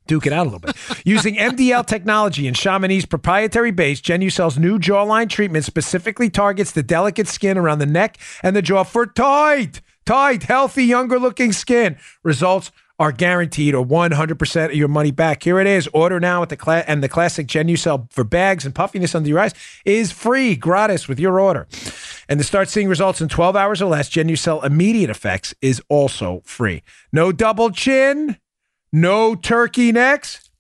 duke it out a little bit. Using MDL technology and Chamonix's proprietary base, Genucel's new jawline treatment specifically targets the delicate skin around the neck and the jaw for tight, tight, healthy, younger looking skin. Results are guaranteed or 100% of your money back. Here it is. Order now with the cla- and the classic Genucel for bags and puffiness under your eyes is free, gratis with your order. And to start seeing results in 12 hours or less, Genucel immediate effects is also free. No double chin, no turkey necks.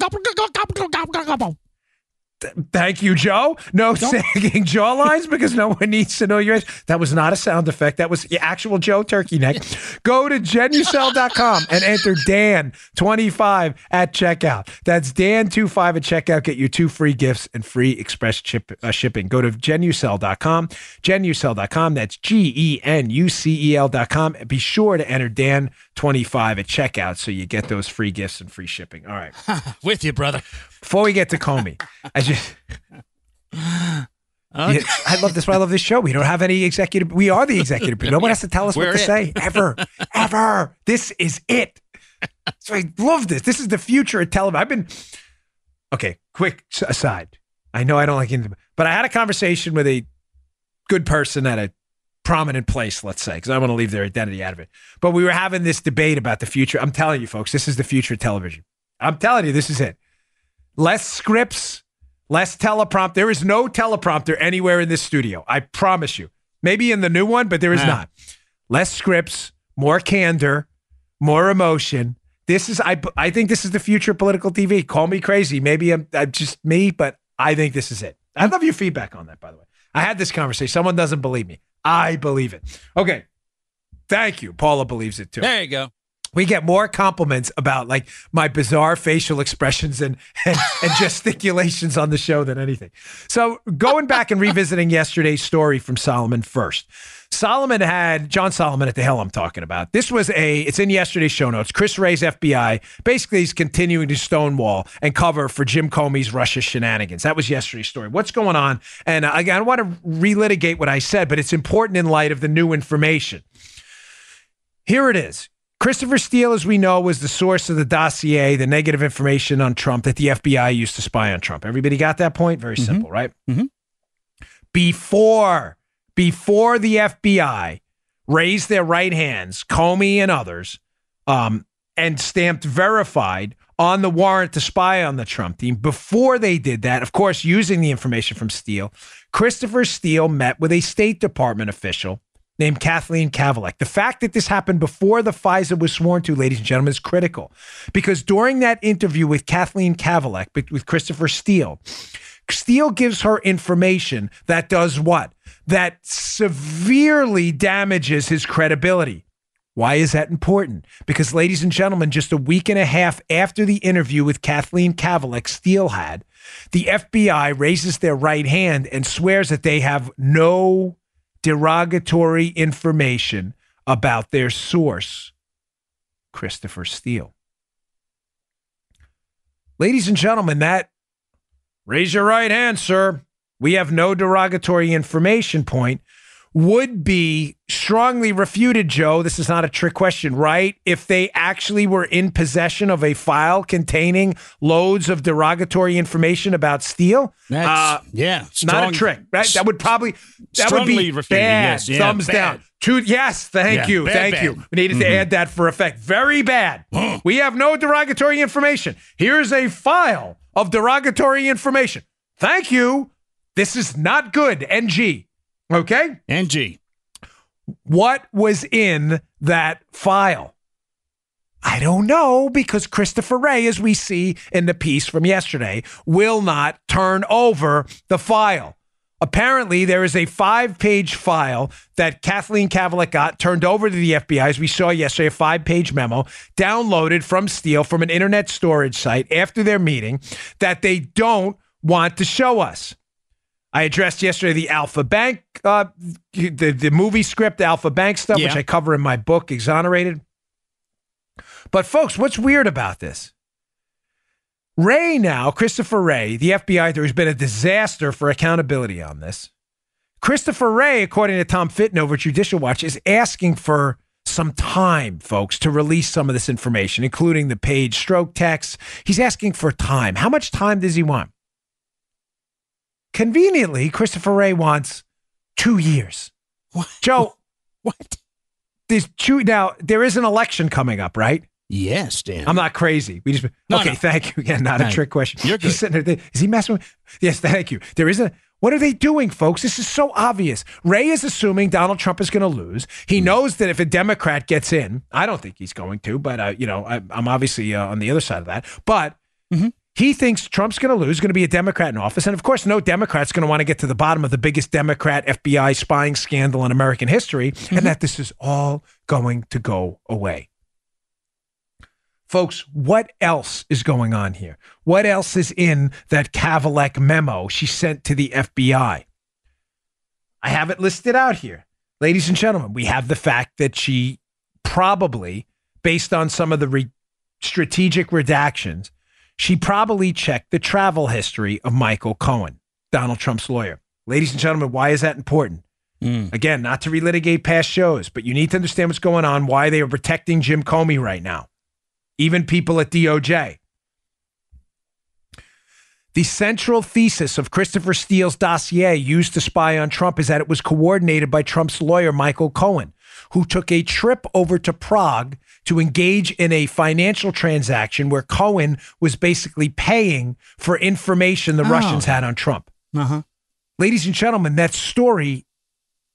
Thank you, Joe. No sagging jawlines because no one needs to know your age. That was not a sound effect. That was the actual Joe Turkey Neck. Go to genucel.com and enter Dan25 at checkout. That's Dan25 at checkout. Get your two free gifts and free express chip, uh, shipping. Go to genucel.com, genucel.com. That's G E N U C E L.com. Be sure to enter Dan25 at checkout so you get those free gifts and free shipping. All right. With you, brother. Before we get to Comey, I just. Yeah, I love this. Why I love this show. We don't have any executive. We are the executive. No one has to tell us We're what to it. say ever, ever. This is it. So I love this. This is the future of television. I've been okay. Quick aside. I know I don't like it, but I had a conversation with a good person at a prominent place. Let's say because I want to leave their identity out of it. But we were having this debate about the future. I'm telling you, folks, this is the future of television. I'm telling you, this is it. Less scripts, less teleprompter. There is no teleprompter anywhere in this studio. I promise you. Maybe in the new one, but there is not. Less scripts, more candor, more emotion. This is I I think this is the future of political TV. Call me crazy. Maybe I'm, I'm just me, but I think this is it. I love your feedback on that, by the way. I had this conversation. Someone doesn't believe me. I believe it. Okay. Thank you. Paula believes it too There you go. We get more compliments about like my bizarre facial expressions and, and and gesticulations on the show than anything. So going back and revisiting yesterday's story from Solomon first. Solomon had John Solomon at the hell I'm talking about. This was a it's in yesterday's show notes. Chris Wray's FBI basically is continuing to stonewall and cover for Jim Comey's Russia shenanigans. That was yesterday's story. What's going on? And again, I don't want to relitigate what I said, but it's important in light of the new information. Here it is. Christopher Steele, as we know, was the source of the dossier, the negative information on Trump that the FBI used to spy on Trump. Everybody got that point? Very simple, right? Mhm. Before, before the FBI raised their right hands, Comey and others, um, and stamped verified on the warrant to spy on the Trump team. Before they did that, of course, using the information from Steele, Christopher Steele met with a State Department official named Kathleen Kavalec. The fact that this happened before the FISA was sworn to, ladies and gentlemen, is critical because during that interview with Kathleen Kavalec, with- Christopher Steele, Steele gives her information that does what? That severely damages his credibility. Why is that important? Because, ladies and gentlemen, just a week and a half after the interview with Kathleen Kavalec Steele had, the FBI raises their right hand and swears that they have no derogatory information about their source, Christopher Steele. Ladies and gentlemen, that raise your right hand, sir. We have no derogatory information point would be strongly refuted, Joe. This is not a trick question, right? If they actually were in possession of a file containing loads of derogatory information about Steele, That's, Uh, yeah. not a trick, right? That would probably that would be refuted, bad. yes, yeah, Thumbs bad. down. Two, yes, thank Yeah, you, bad, thank bad. you. We needed to add that for effect. Very bad. we have no derogatory information. Here's a file of derogatory information. Thank you. This is not good. NG. Okay. NG. What was in that file? I don't know because Christopher Wray, as we see in the piece from yesterday, will not turn over the file. Apparently, there is a five page file that Kathleen Kavalec got turned over to the FBI, as we saw yesterday, a five page memo downloaded from Steele from an internet storage site after their meeting that they don't want to show us. I addressed yesterday the Alpha Bank, uh, the, the movie script, Alpha Bank stuff, which I cover in my book, Exonerated. But, folks, what's weird about this? Wray now, Christopher Wray, the FBI, there's been a disaster for accountability on this. Christopher Wray, according to Tom Fitton over at Judicial Watch, is asking for some time, folks, to release some of this information, including the page stroke text. He's asking for time. How much time does he want? Conveniently, Christopher Wray wants two years. What? Joe, What? there's two now. There is an election coming up, right? Yes, Dan. I'm not crazy. We just No, okay. no. Thank you. Again, not a trick question. you're He's sitting there. Is he messing with? Yes, thank you. There is a. What are they doing, folks? This is so obvious. Wray is assuming Donald Trump is going to lose. He Hmm. knows that if a Democrat gets in, I don't think he's going to, but uh, you know, I, I'm obviously uh, on the other side of that. But Mm-hmm. He thinks Trump's going to lose, going to be a Democrat in office. And of course, no Democrat's going to want to get to the bottom of the biggest Democrat FBI spying scandal in American history, mm-hmm. and that this is all going to go away. Folks, what else is going on here? What else is in that Kavalec memo she sent to the FBI? I have it listed out here. Ladies and gentlemen, we have the fact that she probably, based on some of the re- strategic redactions, she probably checked the travel history of Michael Cohen, Donald Trump's lawyer. Ladies and gentlemen, why is that important? Mm. Again, not to relitigate past shows, but you need to understand what's going on, why they are protecting Jim Comey right now, even people at DOJ. The central thesis of Christopher Steele's dossier used to spy on Trump is that it was coordinated by Trump's lawyer, Michael Cohen, who took a trip over to Prague to engage in a financial transaction where Cohen was basically paying for information the oh. Russians had on Trump. Uh-huh. Ladies and gentlemen, that story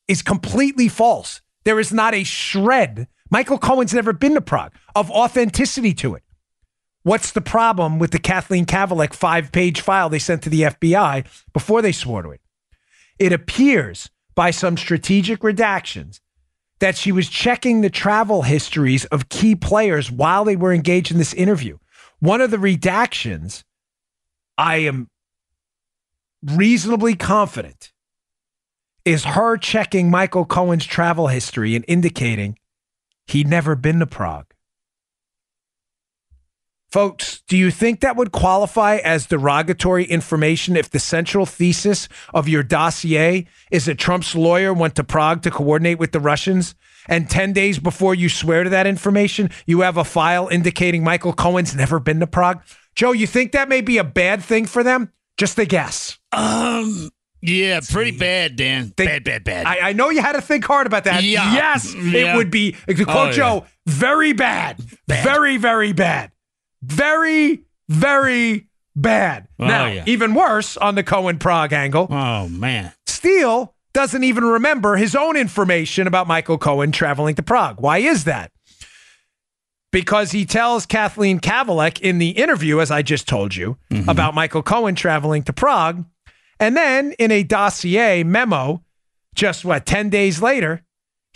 is completely false. There is not a shred. Michael Cohen's never been to Prague of authenticity to it. What's the problem with the Kathleen Kavalec five page file they sent to the FBI before they swore to it? It appears by some strategic redactions that she was checking the travel histories of key players while they were engaged in this interview. One of the redactions, I am reasonably confident, is her checking Michael Cohen's travel history and indicating he'd never been to Prague. Folks, do you think that would qualify as derogatory information if the central thesis of your dossier is that Trump's lawyer went to Prague to coordinate with the Russians? And 10 days before you swear to that information, you have a file indicating Michael Cohen's never been to Prague? Joe, you think that may be a bad thing for them? Just a guess. Um, yeah, pretty bad, Dan. Think, bad, bad, bad. I, I, know you had to think hard about that. Yeah. Yes, yeah. it would be, to quote oh, Joe, yeah. very bad. bad. Very, very bad. Very, very bad. Oh, now, yeah. even worse on the Cohen Prague angle. Oh, man. Steele doesn't even remember his own information about Michael Cohen traveling to Prague. Why is that? Because he tells Kathleen Kavalec in the interview, as I just told you, mm-hmm. about Michael Cohen traveling to Prague. And then in a dossier memo, just what, 10 days later,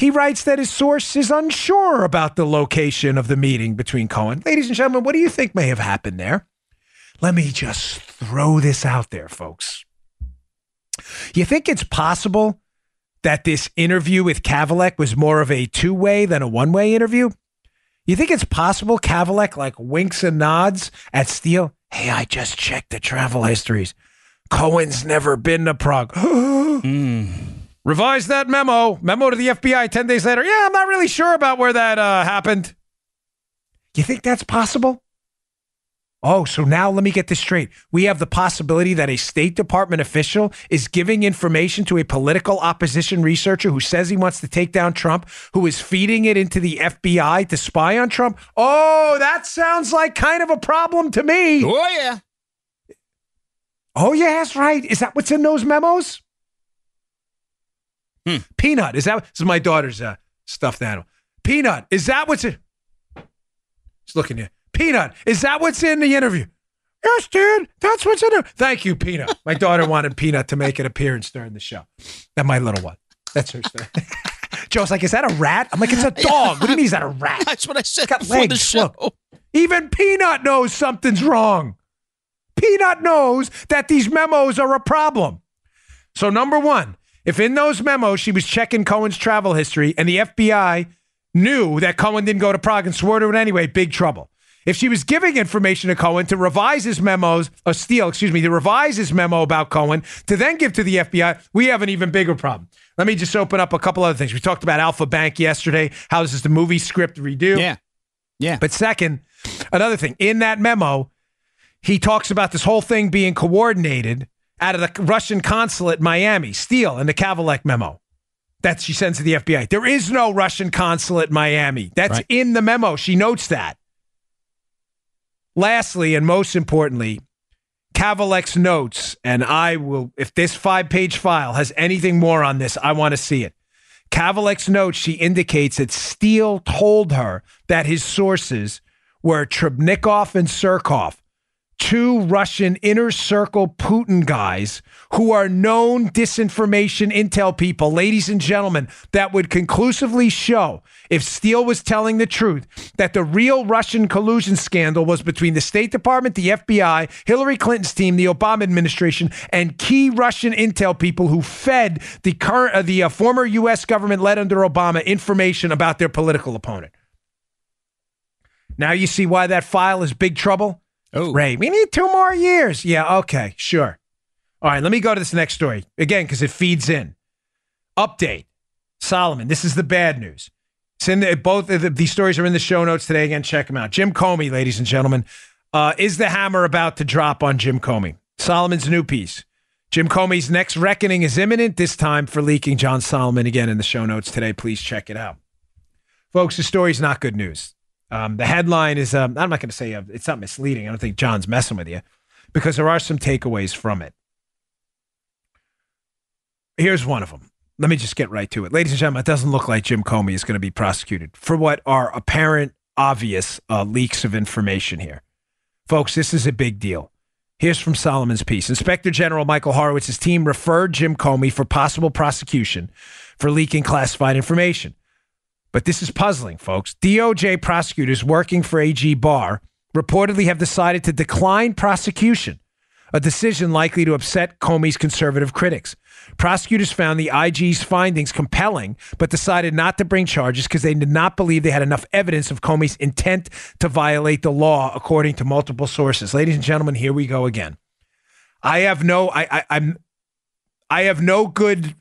he writes that his source is unsure about the location of the meeting between Cohen. Ladies and gentlemen, what do you think may have happened there? Let me just throw this out there, folks. You think it's possible that this interview with Kavalec was more of a two way than a one way interview? You think it's possible Kavalec like winks and nods at Steele? Hey, I just checked the travel histories. Cohen's never been to Prague. mm. Revise that memo. Memo to the FBI 10 days later. Yeah, I'm not really sure about where that uh, happened. You think that's possible? Oh, so now let me get this straight. We have the possibility that a State Department official is giving information to a political opposition researcher who says he wants to take down Trump, who is feeding it into the FBI to spy on Trump. Oh, that sounds like kind of a problem to me. Oh, yeah. Oh, yeah, that's right. Is that what's in those memos? Hmm. Peanut, is that this is my daughter's uh, stuffed animal? Peanut, is that what's in? He's looking at Peanut, is that what's in the interview? Yes, Dad, that's what's in it. Thank you, Peanut. My daughter wanted Peanut to make an appearance during the show. That my little one. That's her story. Joe's like, is that a rat? I'm like, it's a dog. What do you mean is that a rat? That's what I said. It's got legs. The show. Look, even Peanut knows something's wrong. Peanut knows that these memos are a problem. So, number one, if in those memos she was checking Cohen's travel history and the FBI knew that Cohen didn't go to Prague and swore to it anyway, big trouble. If she was giving information to Cohen to revise his memos, or Steele, excuse me, to revise his memo about Cohen to then give to the FBI, we have an even bigger problem. Let me just open up a couple other things. We talked about Alpha Bank yesterday. How this is the movie script redo? Yeah. Yeah. But second, another thing in that memo, he talks about this whole thing being coordinated out of the Russian consulate in Miami, Steele, in the Kavalec memo that she sends to the FBI. There is no Russian consulate in Miami. That's right. in the memo. She notes that. Lastly, and most importantly, Kavalec's notes, and I will, if this five page file has anything more on this, I want to see it. Kavalec's notes, she indicates that Steele told her that his sources were Trubnikov and Surkov, two Russian inner circle Putin guys who are known disinformation intel people, ladies and gentlemen, that would conclusively show if Steele was telling the truth that the real Russian collusion scandal was between the State Department, the FBI, Hillary Clinton's team, the Obama administration, and key Russian intel people who fed the current uh, the uh, former U.S. government led under Obama information about their political opponent. Now you see why that file is big trouble. Oh. Wray, we need two more years. Yeah, okay, sure. All right, let me go to this next story again because it feeds in. Update Solomon, this is the bad news. It's in the, both of the, these stories are in the show notes today. Again, check them out. Jim Comey, ladies and gentlemen, uh, is the hammer about to drop on Jim Comey? Solomon's new piece. Jim Comey's next reckoning is imminent, this time for leaking John Solomon. Again, in the show notes today. Please check it out. Folks, the story's not good news. Um, the headline is, um, I'm not going to say uh, it's not misleading. I don't think John's messing with you because there are some takeaways from it. Here's one of them. Let me just get right to it. Ladies and gentlemen, it doesn't look like Jim Comey is going to be prosecuted for what are apparent, obvious uh, leaks of information here. Folks, this is a big deal. Here's from Solomon's piece. Inspector General Michael Horowitz's team referred Jim Comey for possible prosecution for leaking classified information. But this is puzzling, folks. DOJ prosecutors working for AG Barr reportedly have decided to decline prosecution, a decision likely to upset Comey's conservative critics. Prosecutors found the IG's findings compelling, but decided not to bring charges because they did not believe they had enough evidence of Comey's intent to violate the law, according to multiple sources. Ladies and gentlemen, here we go again. I have no, I, I I'm, I have no good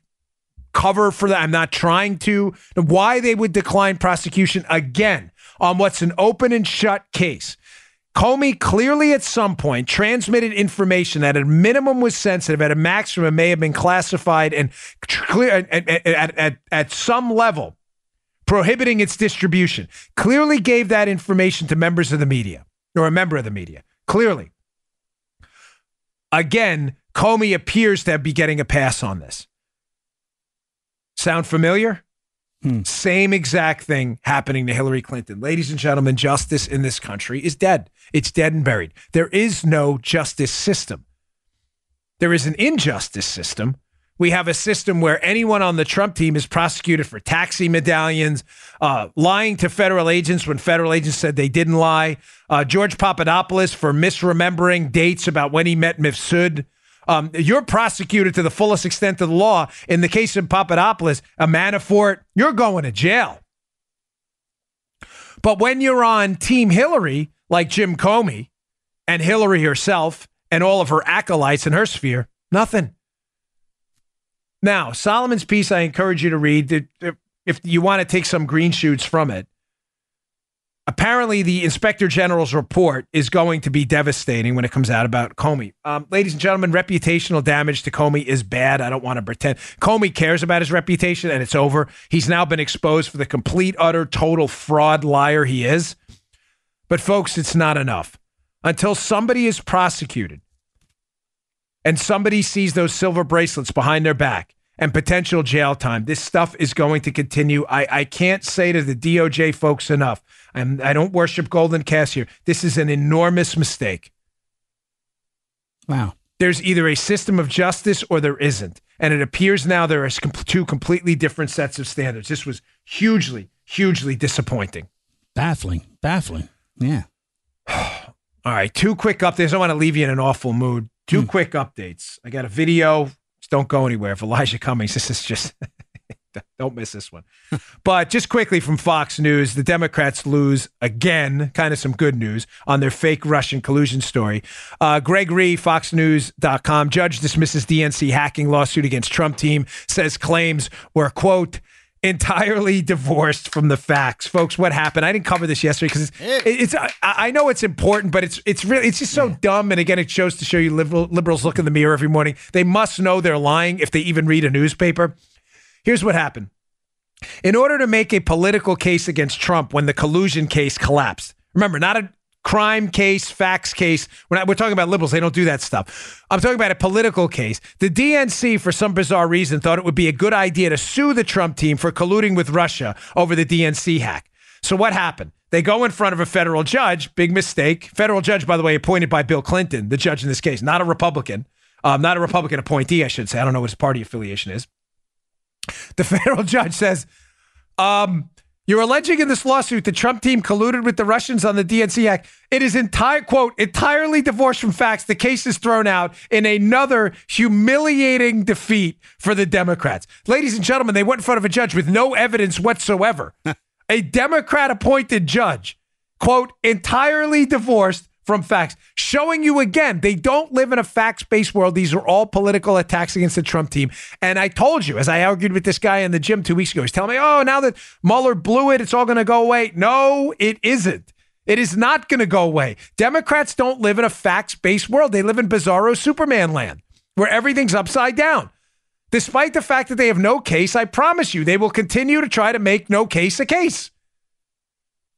cover for that. I'm not trying to. Why they would decline prosecution again on what's an open and shut case. Comey clearly at some point transmitted information that at minimum was sensitive, at a maximum may have been classified and clear at, at, at, at, at some level prohibiting its distribution. Clearly gave that information to members of the media or a member of the media. Clearly. Again, Comey appears to be getting a pass on this. Sound familiar? Hmm. Same exact thing happening to Hillary Clinton. Ladies and gentlemen, justice in this country is dead. It's dead and buried. There is no justice system. There is an injustice system. We have a system where anyone on the Trump team is prosecuted for taxi medallions, uh, lying to federal agents when federal agents said they didn't lie, uh, George Papadopoulos for misremembering dates about when he met Mifsud. Um, you're prosecuted to the fullest extent of the law. In the case of Papadopoulos, a Manafort, you're going to jail. But when you're on Team Hillary, like Jim Comey and Hillary herself and all of her acolytes in her sphere, nothing. Now, Solomon's piece, I encourage you to read. If you want to take some green shoots from it, apparently the inspector general's report is going to be devastating when it comes out about Comey. Um, ladies and gentlemen, reputational damage to Comey is bad. I don't want to pretend. Comey cares about his reputation and it's over. He's now been exposed for the complete, utter, total fraud liar he is. But folks, it's not enough. Until somebody is prosecuted and somebody sees those silver bracelets behind their back and potential jail time. This stuff is going to continue. I, I can't say to the DOJ folks enough. I'm, I don't worship Golden Cass here. This is an enormous mistake. Wow. There's either a system of justice or there isn't. And it appears now there are two completely different sets of standards. This was hugely, hugely disappointing. Baffling. Baffling. Yeah. All right. Two quick updates. I want to leave you in an awful mood. Two mm. quick updates. I got a video don't go anywhere. If Elijah Cummings, this is just don't miss this one. but just quickly from Fox News, the Democrats lose again. Kind of some good news on their fake Russian collusion story. Uh, Gregg Re, FoxNews.com, judge dismisses DNC hacking lawsuit against Trump team, says claims were quote entirely divorced from the facts, folks. What happened? I didn't cover this yesterday because it's, it's. I, know it's important, but it's it's really it's just so yeah. dumb. And again, it shows to show you liberal, liberals look in the mirror every morning. They must know they're lying if they even read a newspaper. Here's what happened. In order to make a political case against Trump when the collusion case collapsed, remember, not a crime case, facts case. We're, not, we're talking about liberals. They don't do that stuff. I'm talking about a political case. The DNC, for some bizarre reason, thought it would be a good idea to sue the Trump team for colluding with Russia over the DNC hack. So what happened? They go in front of a federal judge. Big mistake. Federal judge, by the way, appointed by Bill Clinton, the judge in this case, not a Republican, um, not a Republican appointee, I should say. I don't know what his party affiliation is. The federal judge says, um, you're alleging in this lawsuit the Trump team colluded with the Russians on the DNC Act. It is entire quote entirely divorced from facts. The case is thrown out in another humiliating defeat for the Democrats. Ladies and gentlemen, they went in front of a judge with no evidence whatsoever. a Democrat appointed judge, quote, entirely divorced from facts, showing you again they don't live in a facts based world. These are all political attacks against the Trump team. And I told you, as I argued with this guy in the gym two weeks ago, he's telling me, oh, now that Mueller blew it, it's all going to go away. No, it isn't. It is not going to go away. Democrats don't live in a facts based world, they live in bizarro Superman land where everything's upside down. Despite the fact that they have no case, I promise you, they will continue to try to make no case a case.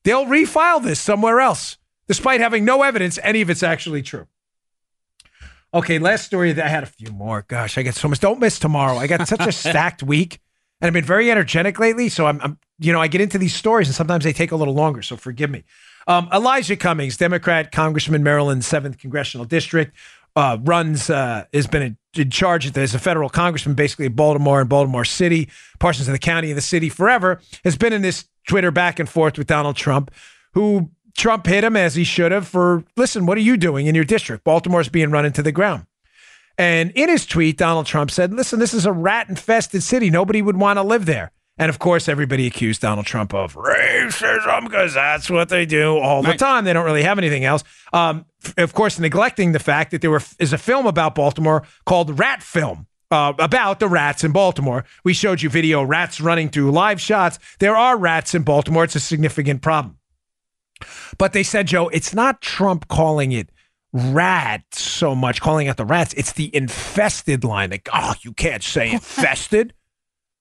They'll refile this somewhere else despite having no evidence any of it's actually true. Okay, last story. I had a few more. Gosh, I get so much. Don't miss tomorrow. I got such a stacked week, and I've been very energetic lately. So I'm, I'm, you know, I get into these stories, and sometimes they take a little longer. So forgive me. Um, Elijah Cummings, Democrat congressman, Maryland seventh congressional district, uh, runs uh, has been in, in charge as a federal congressman, basically in Baltimore and Baltimore City, Parsons of the county and the city forever. Has been in this Twitter back and forth with Donald Trump, who Trump hit him as he should have for, listen, what are you doing in your district? Baltimore's being run into the ground. And in his tweet, Donald Trump said, listen, this is a rat infested city. Nobody would want to live there. And of course, everybody accused Donald Trump of racism because that's what they do all the time. They don't really have anything else. Um, of course, neglecting the fact that there were, is a film about Baltimore called Rat Film. Uh, about the rats in Baltimore. We showed you video rats running through live shots. There are rats in Baltimore. It's a significant problem. But they said, Joe, it's not Trump calling it rats so much, calling out the rats. It's the infested line. Like, oh, you can't say infested.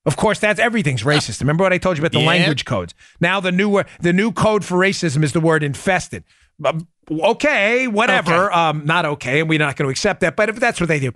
Of course, that's everything's racist. Remember what I told you about the yeah. language codes? Now the new the new code for racism is the word infested. Um, okay, whatever. Okay. Um, not okay, and we're not going to accept that. But if that's what they do,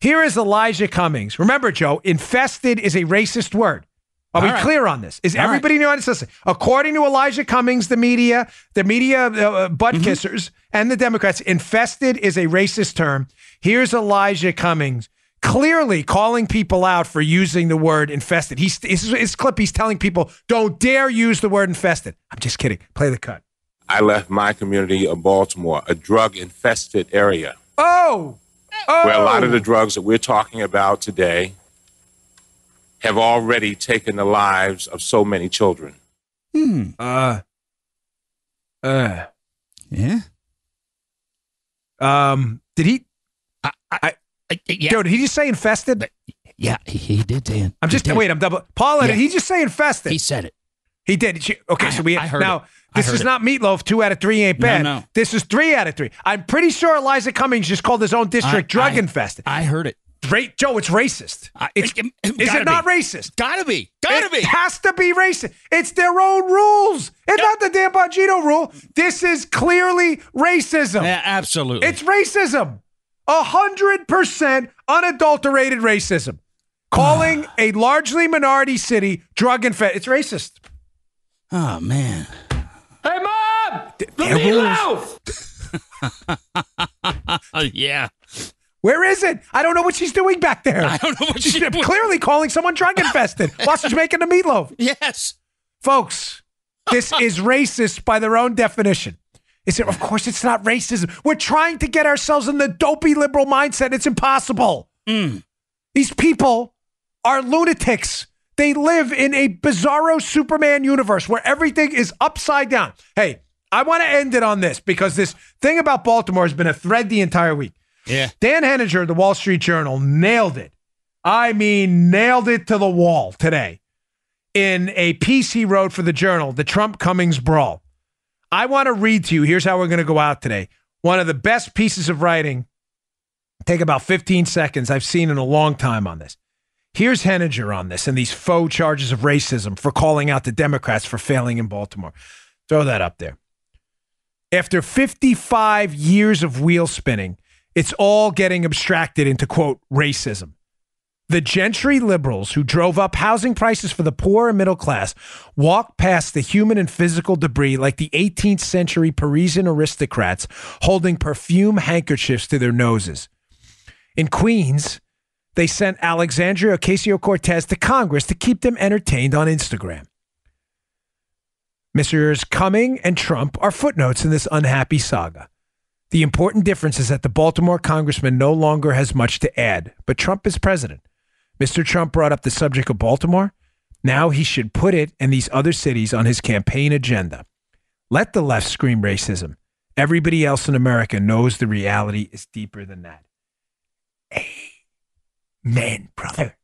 here is Elijah Cummings. Remember, Joe, infested is a racist word. Are All we right. clear on this? Is All everybody right. know Listen, according to Elijah Cummings, the media, the media uh, uh butt mm-hmm. kissers, and the Democrats, infested is a racist term. Here's Elijah Cummings clearly calling people out for using the word infested. He's his, his clip. He's telling people, "Don't dare use the word infested." I'm just kidding. Play the cut. I left my community of Baltimore, a drug infested area. Oh. oh. Where a lot of the drugs that we're talking about today have already taken the lives of so many children. Hmm. Uh. Uh. Yeah. Um. Did he? I. I, I yeah. Joe, did he just say infested? But, yeah, he, he did, Dan. I'm just wait. I'm double. Paula, yeah. did he just say infested? He said it. He did. She, okay, I, so we I heard now. It. This is it. not meatloaf. Two out of three ain't bad. No, no. This is three out of three. I'm pretty sure Elijah Cummings just called his own district drug infested. I heard it. Ra- Joe, it's racist. Uh, it's, it, it, is it not be. racist? Gotta be. Gotta be. it be. has to be racist. It's their own rules. It's yep. not the Dan Bongino rule. This is clearly racism. Yeah, absolutely. It's racism. A hundred percent unadulterated racism. Calling a largely minority city drug infested. It's racist. Oh man. Hey mom! The meatloaf! yeah. Where is it? I don't know what she's doing back there. I don't know what she's, she's clearly calling someone drug infested while she's making the meatloaf. Yes. Folks, this is racist by their own definition. Is it? Of course, it's not racism. We're trying to get ourselves in the dopey liberal mindset. It's impossible. Mm. These people are lunatics. They live in a bizarro Superman universe where everything is upside down. Hey, I want to end it on this because this thing about Baltimore has been a thread the entire week. Yeah. Dan Henninger, the Wall Street Journal, nailed it. I mean, nailed it to the wall today in a piece he wrote for the Journal, the Trump Cummings Brawl. I want to read to you. Here's how we're going to go out today. One of the best pieces of writing, take about 15 seconds, I've seen in a long time on this. Here's Henninger on this and these faux charges of racism for calling out the Democrats for failing in Baltimore. Throw that up there. After 55 years of wheel spinning, it's all getting abstracted into quote racism. The gentry liberals who drove up housing prices for the poor and middle class walked past the human and physical debris like the 18th century Parisian aristocrats holding perfume handkerchiefs to their noses. In Queens, they sent Alexandria Ocasio Cortez to Congress to keep them entertained on Instagram. Messrs. Cumming and Trump are footnotes in this unhappy saga. The important difference is that the Baltimore congressman no longer has much to add, but Trump is president. Mr. Trump brought up the subject of Baltimore. Now he should put it and these other cities on his campaign agenda. Let the left scream racism. Everybody else in America knows the reality is deeper than that. Amen, brother.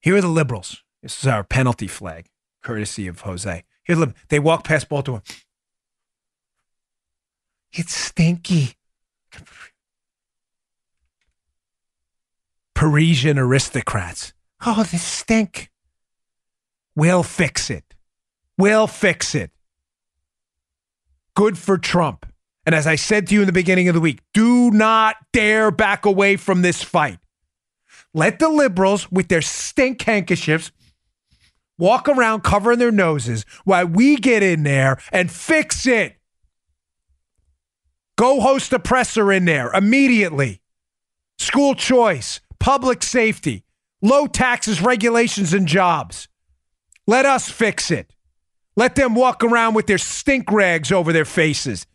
Here are the liberals. This is our penalty flag, courtesy of Jose. Here, they walk past Baltimore. It's stinky. Parisian aristocrats. Oh, this stink. We'll fix it. We'll fix it. Good for Trump. And as I said to you in the beginning of the week, do not dare back away from this fight. Let the liberals with their stink handkerchiefs walk around covering their noses while we get in there and fix it. Go host a presser in there immediately. School choice, public safety, low taxes, regulations, and jobs. Let us fix it. Let them walk around with their stink rags over their faces.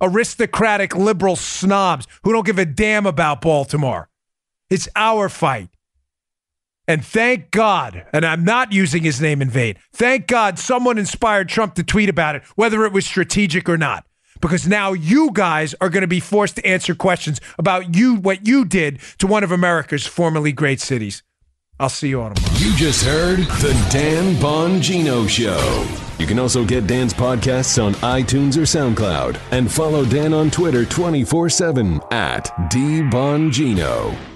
Aristocratic liberal snobs who don't give a damn about Baltimore. It's our fight. And thank God, and I'm not using his name in vain, thank God someone inspired Trump to tweet about it, whether it was strategic or not. Because now you guys are going to be forced to answer questions about you, what you did to one of America's formerly great cities. I'll see you on tomorrow. You just heard the Dan Bongino Show. You can also get Dan's podcasts on iTunes or SoundCloud and follow Dan on Twitter 24 7 at DBongino.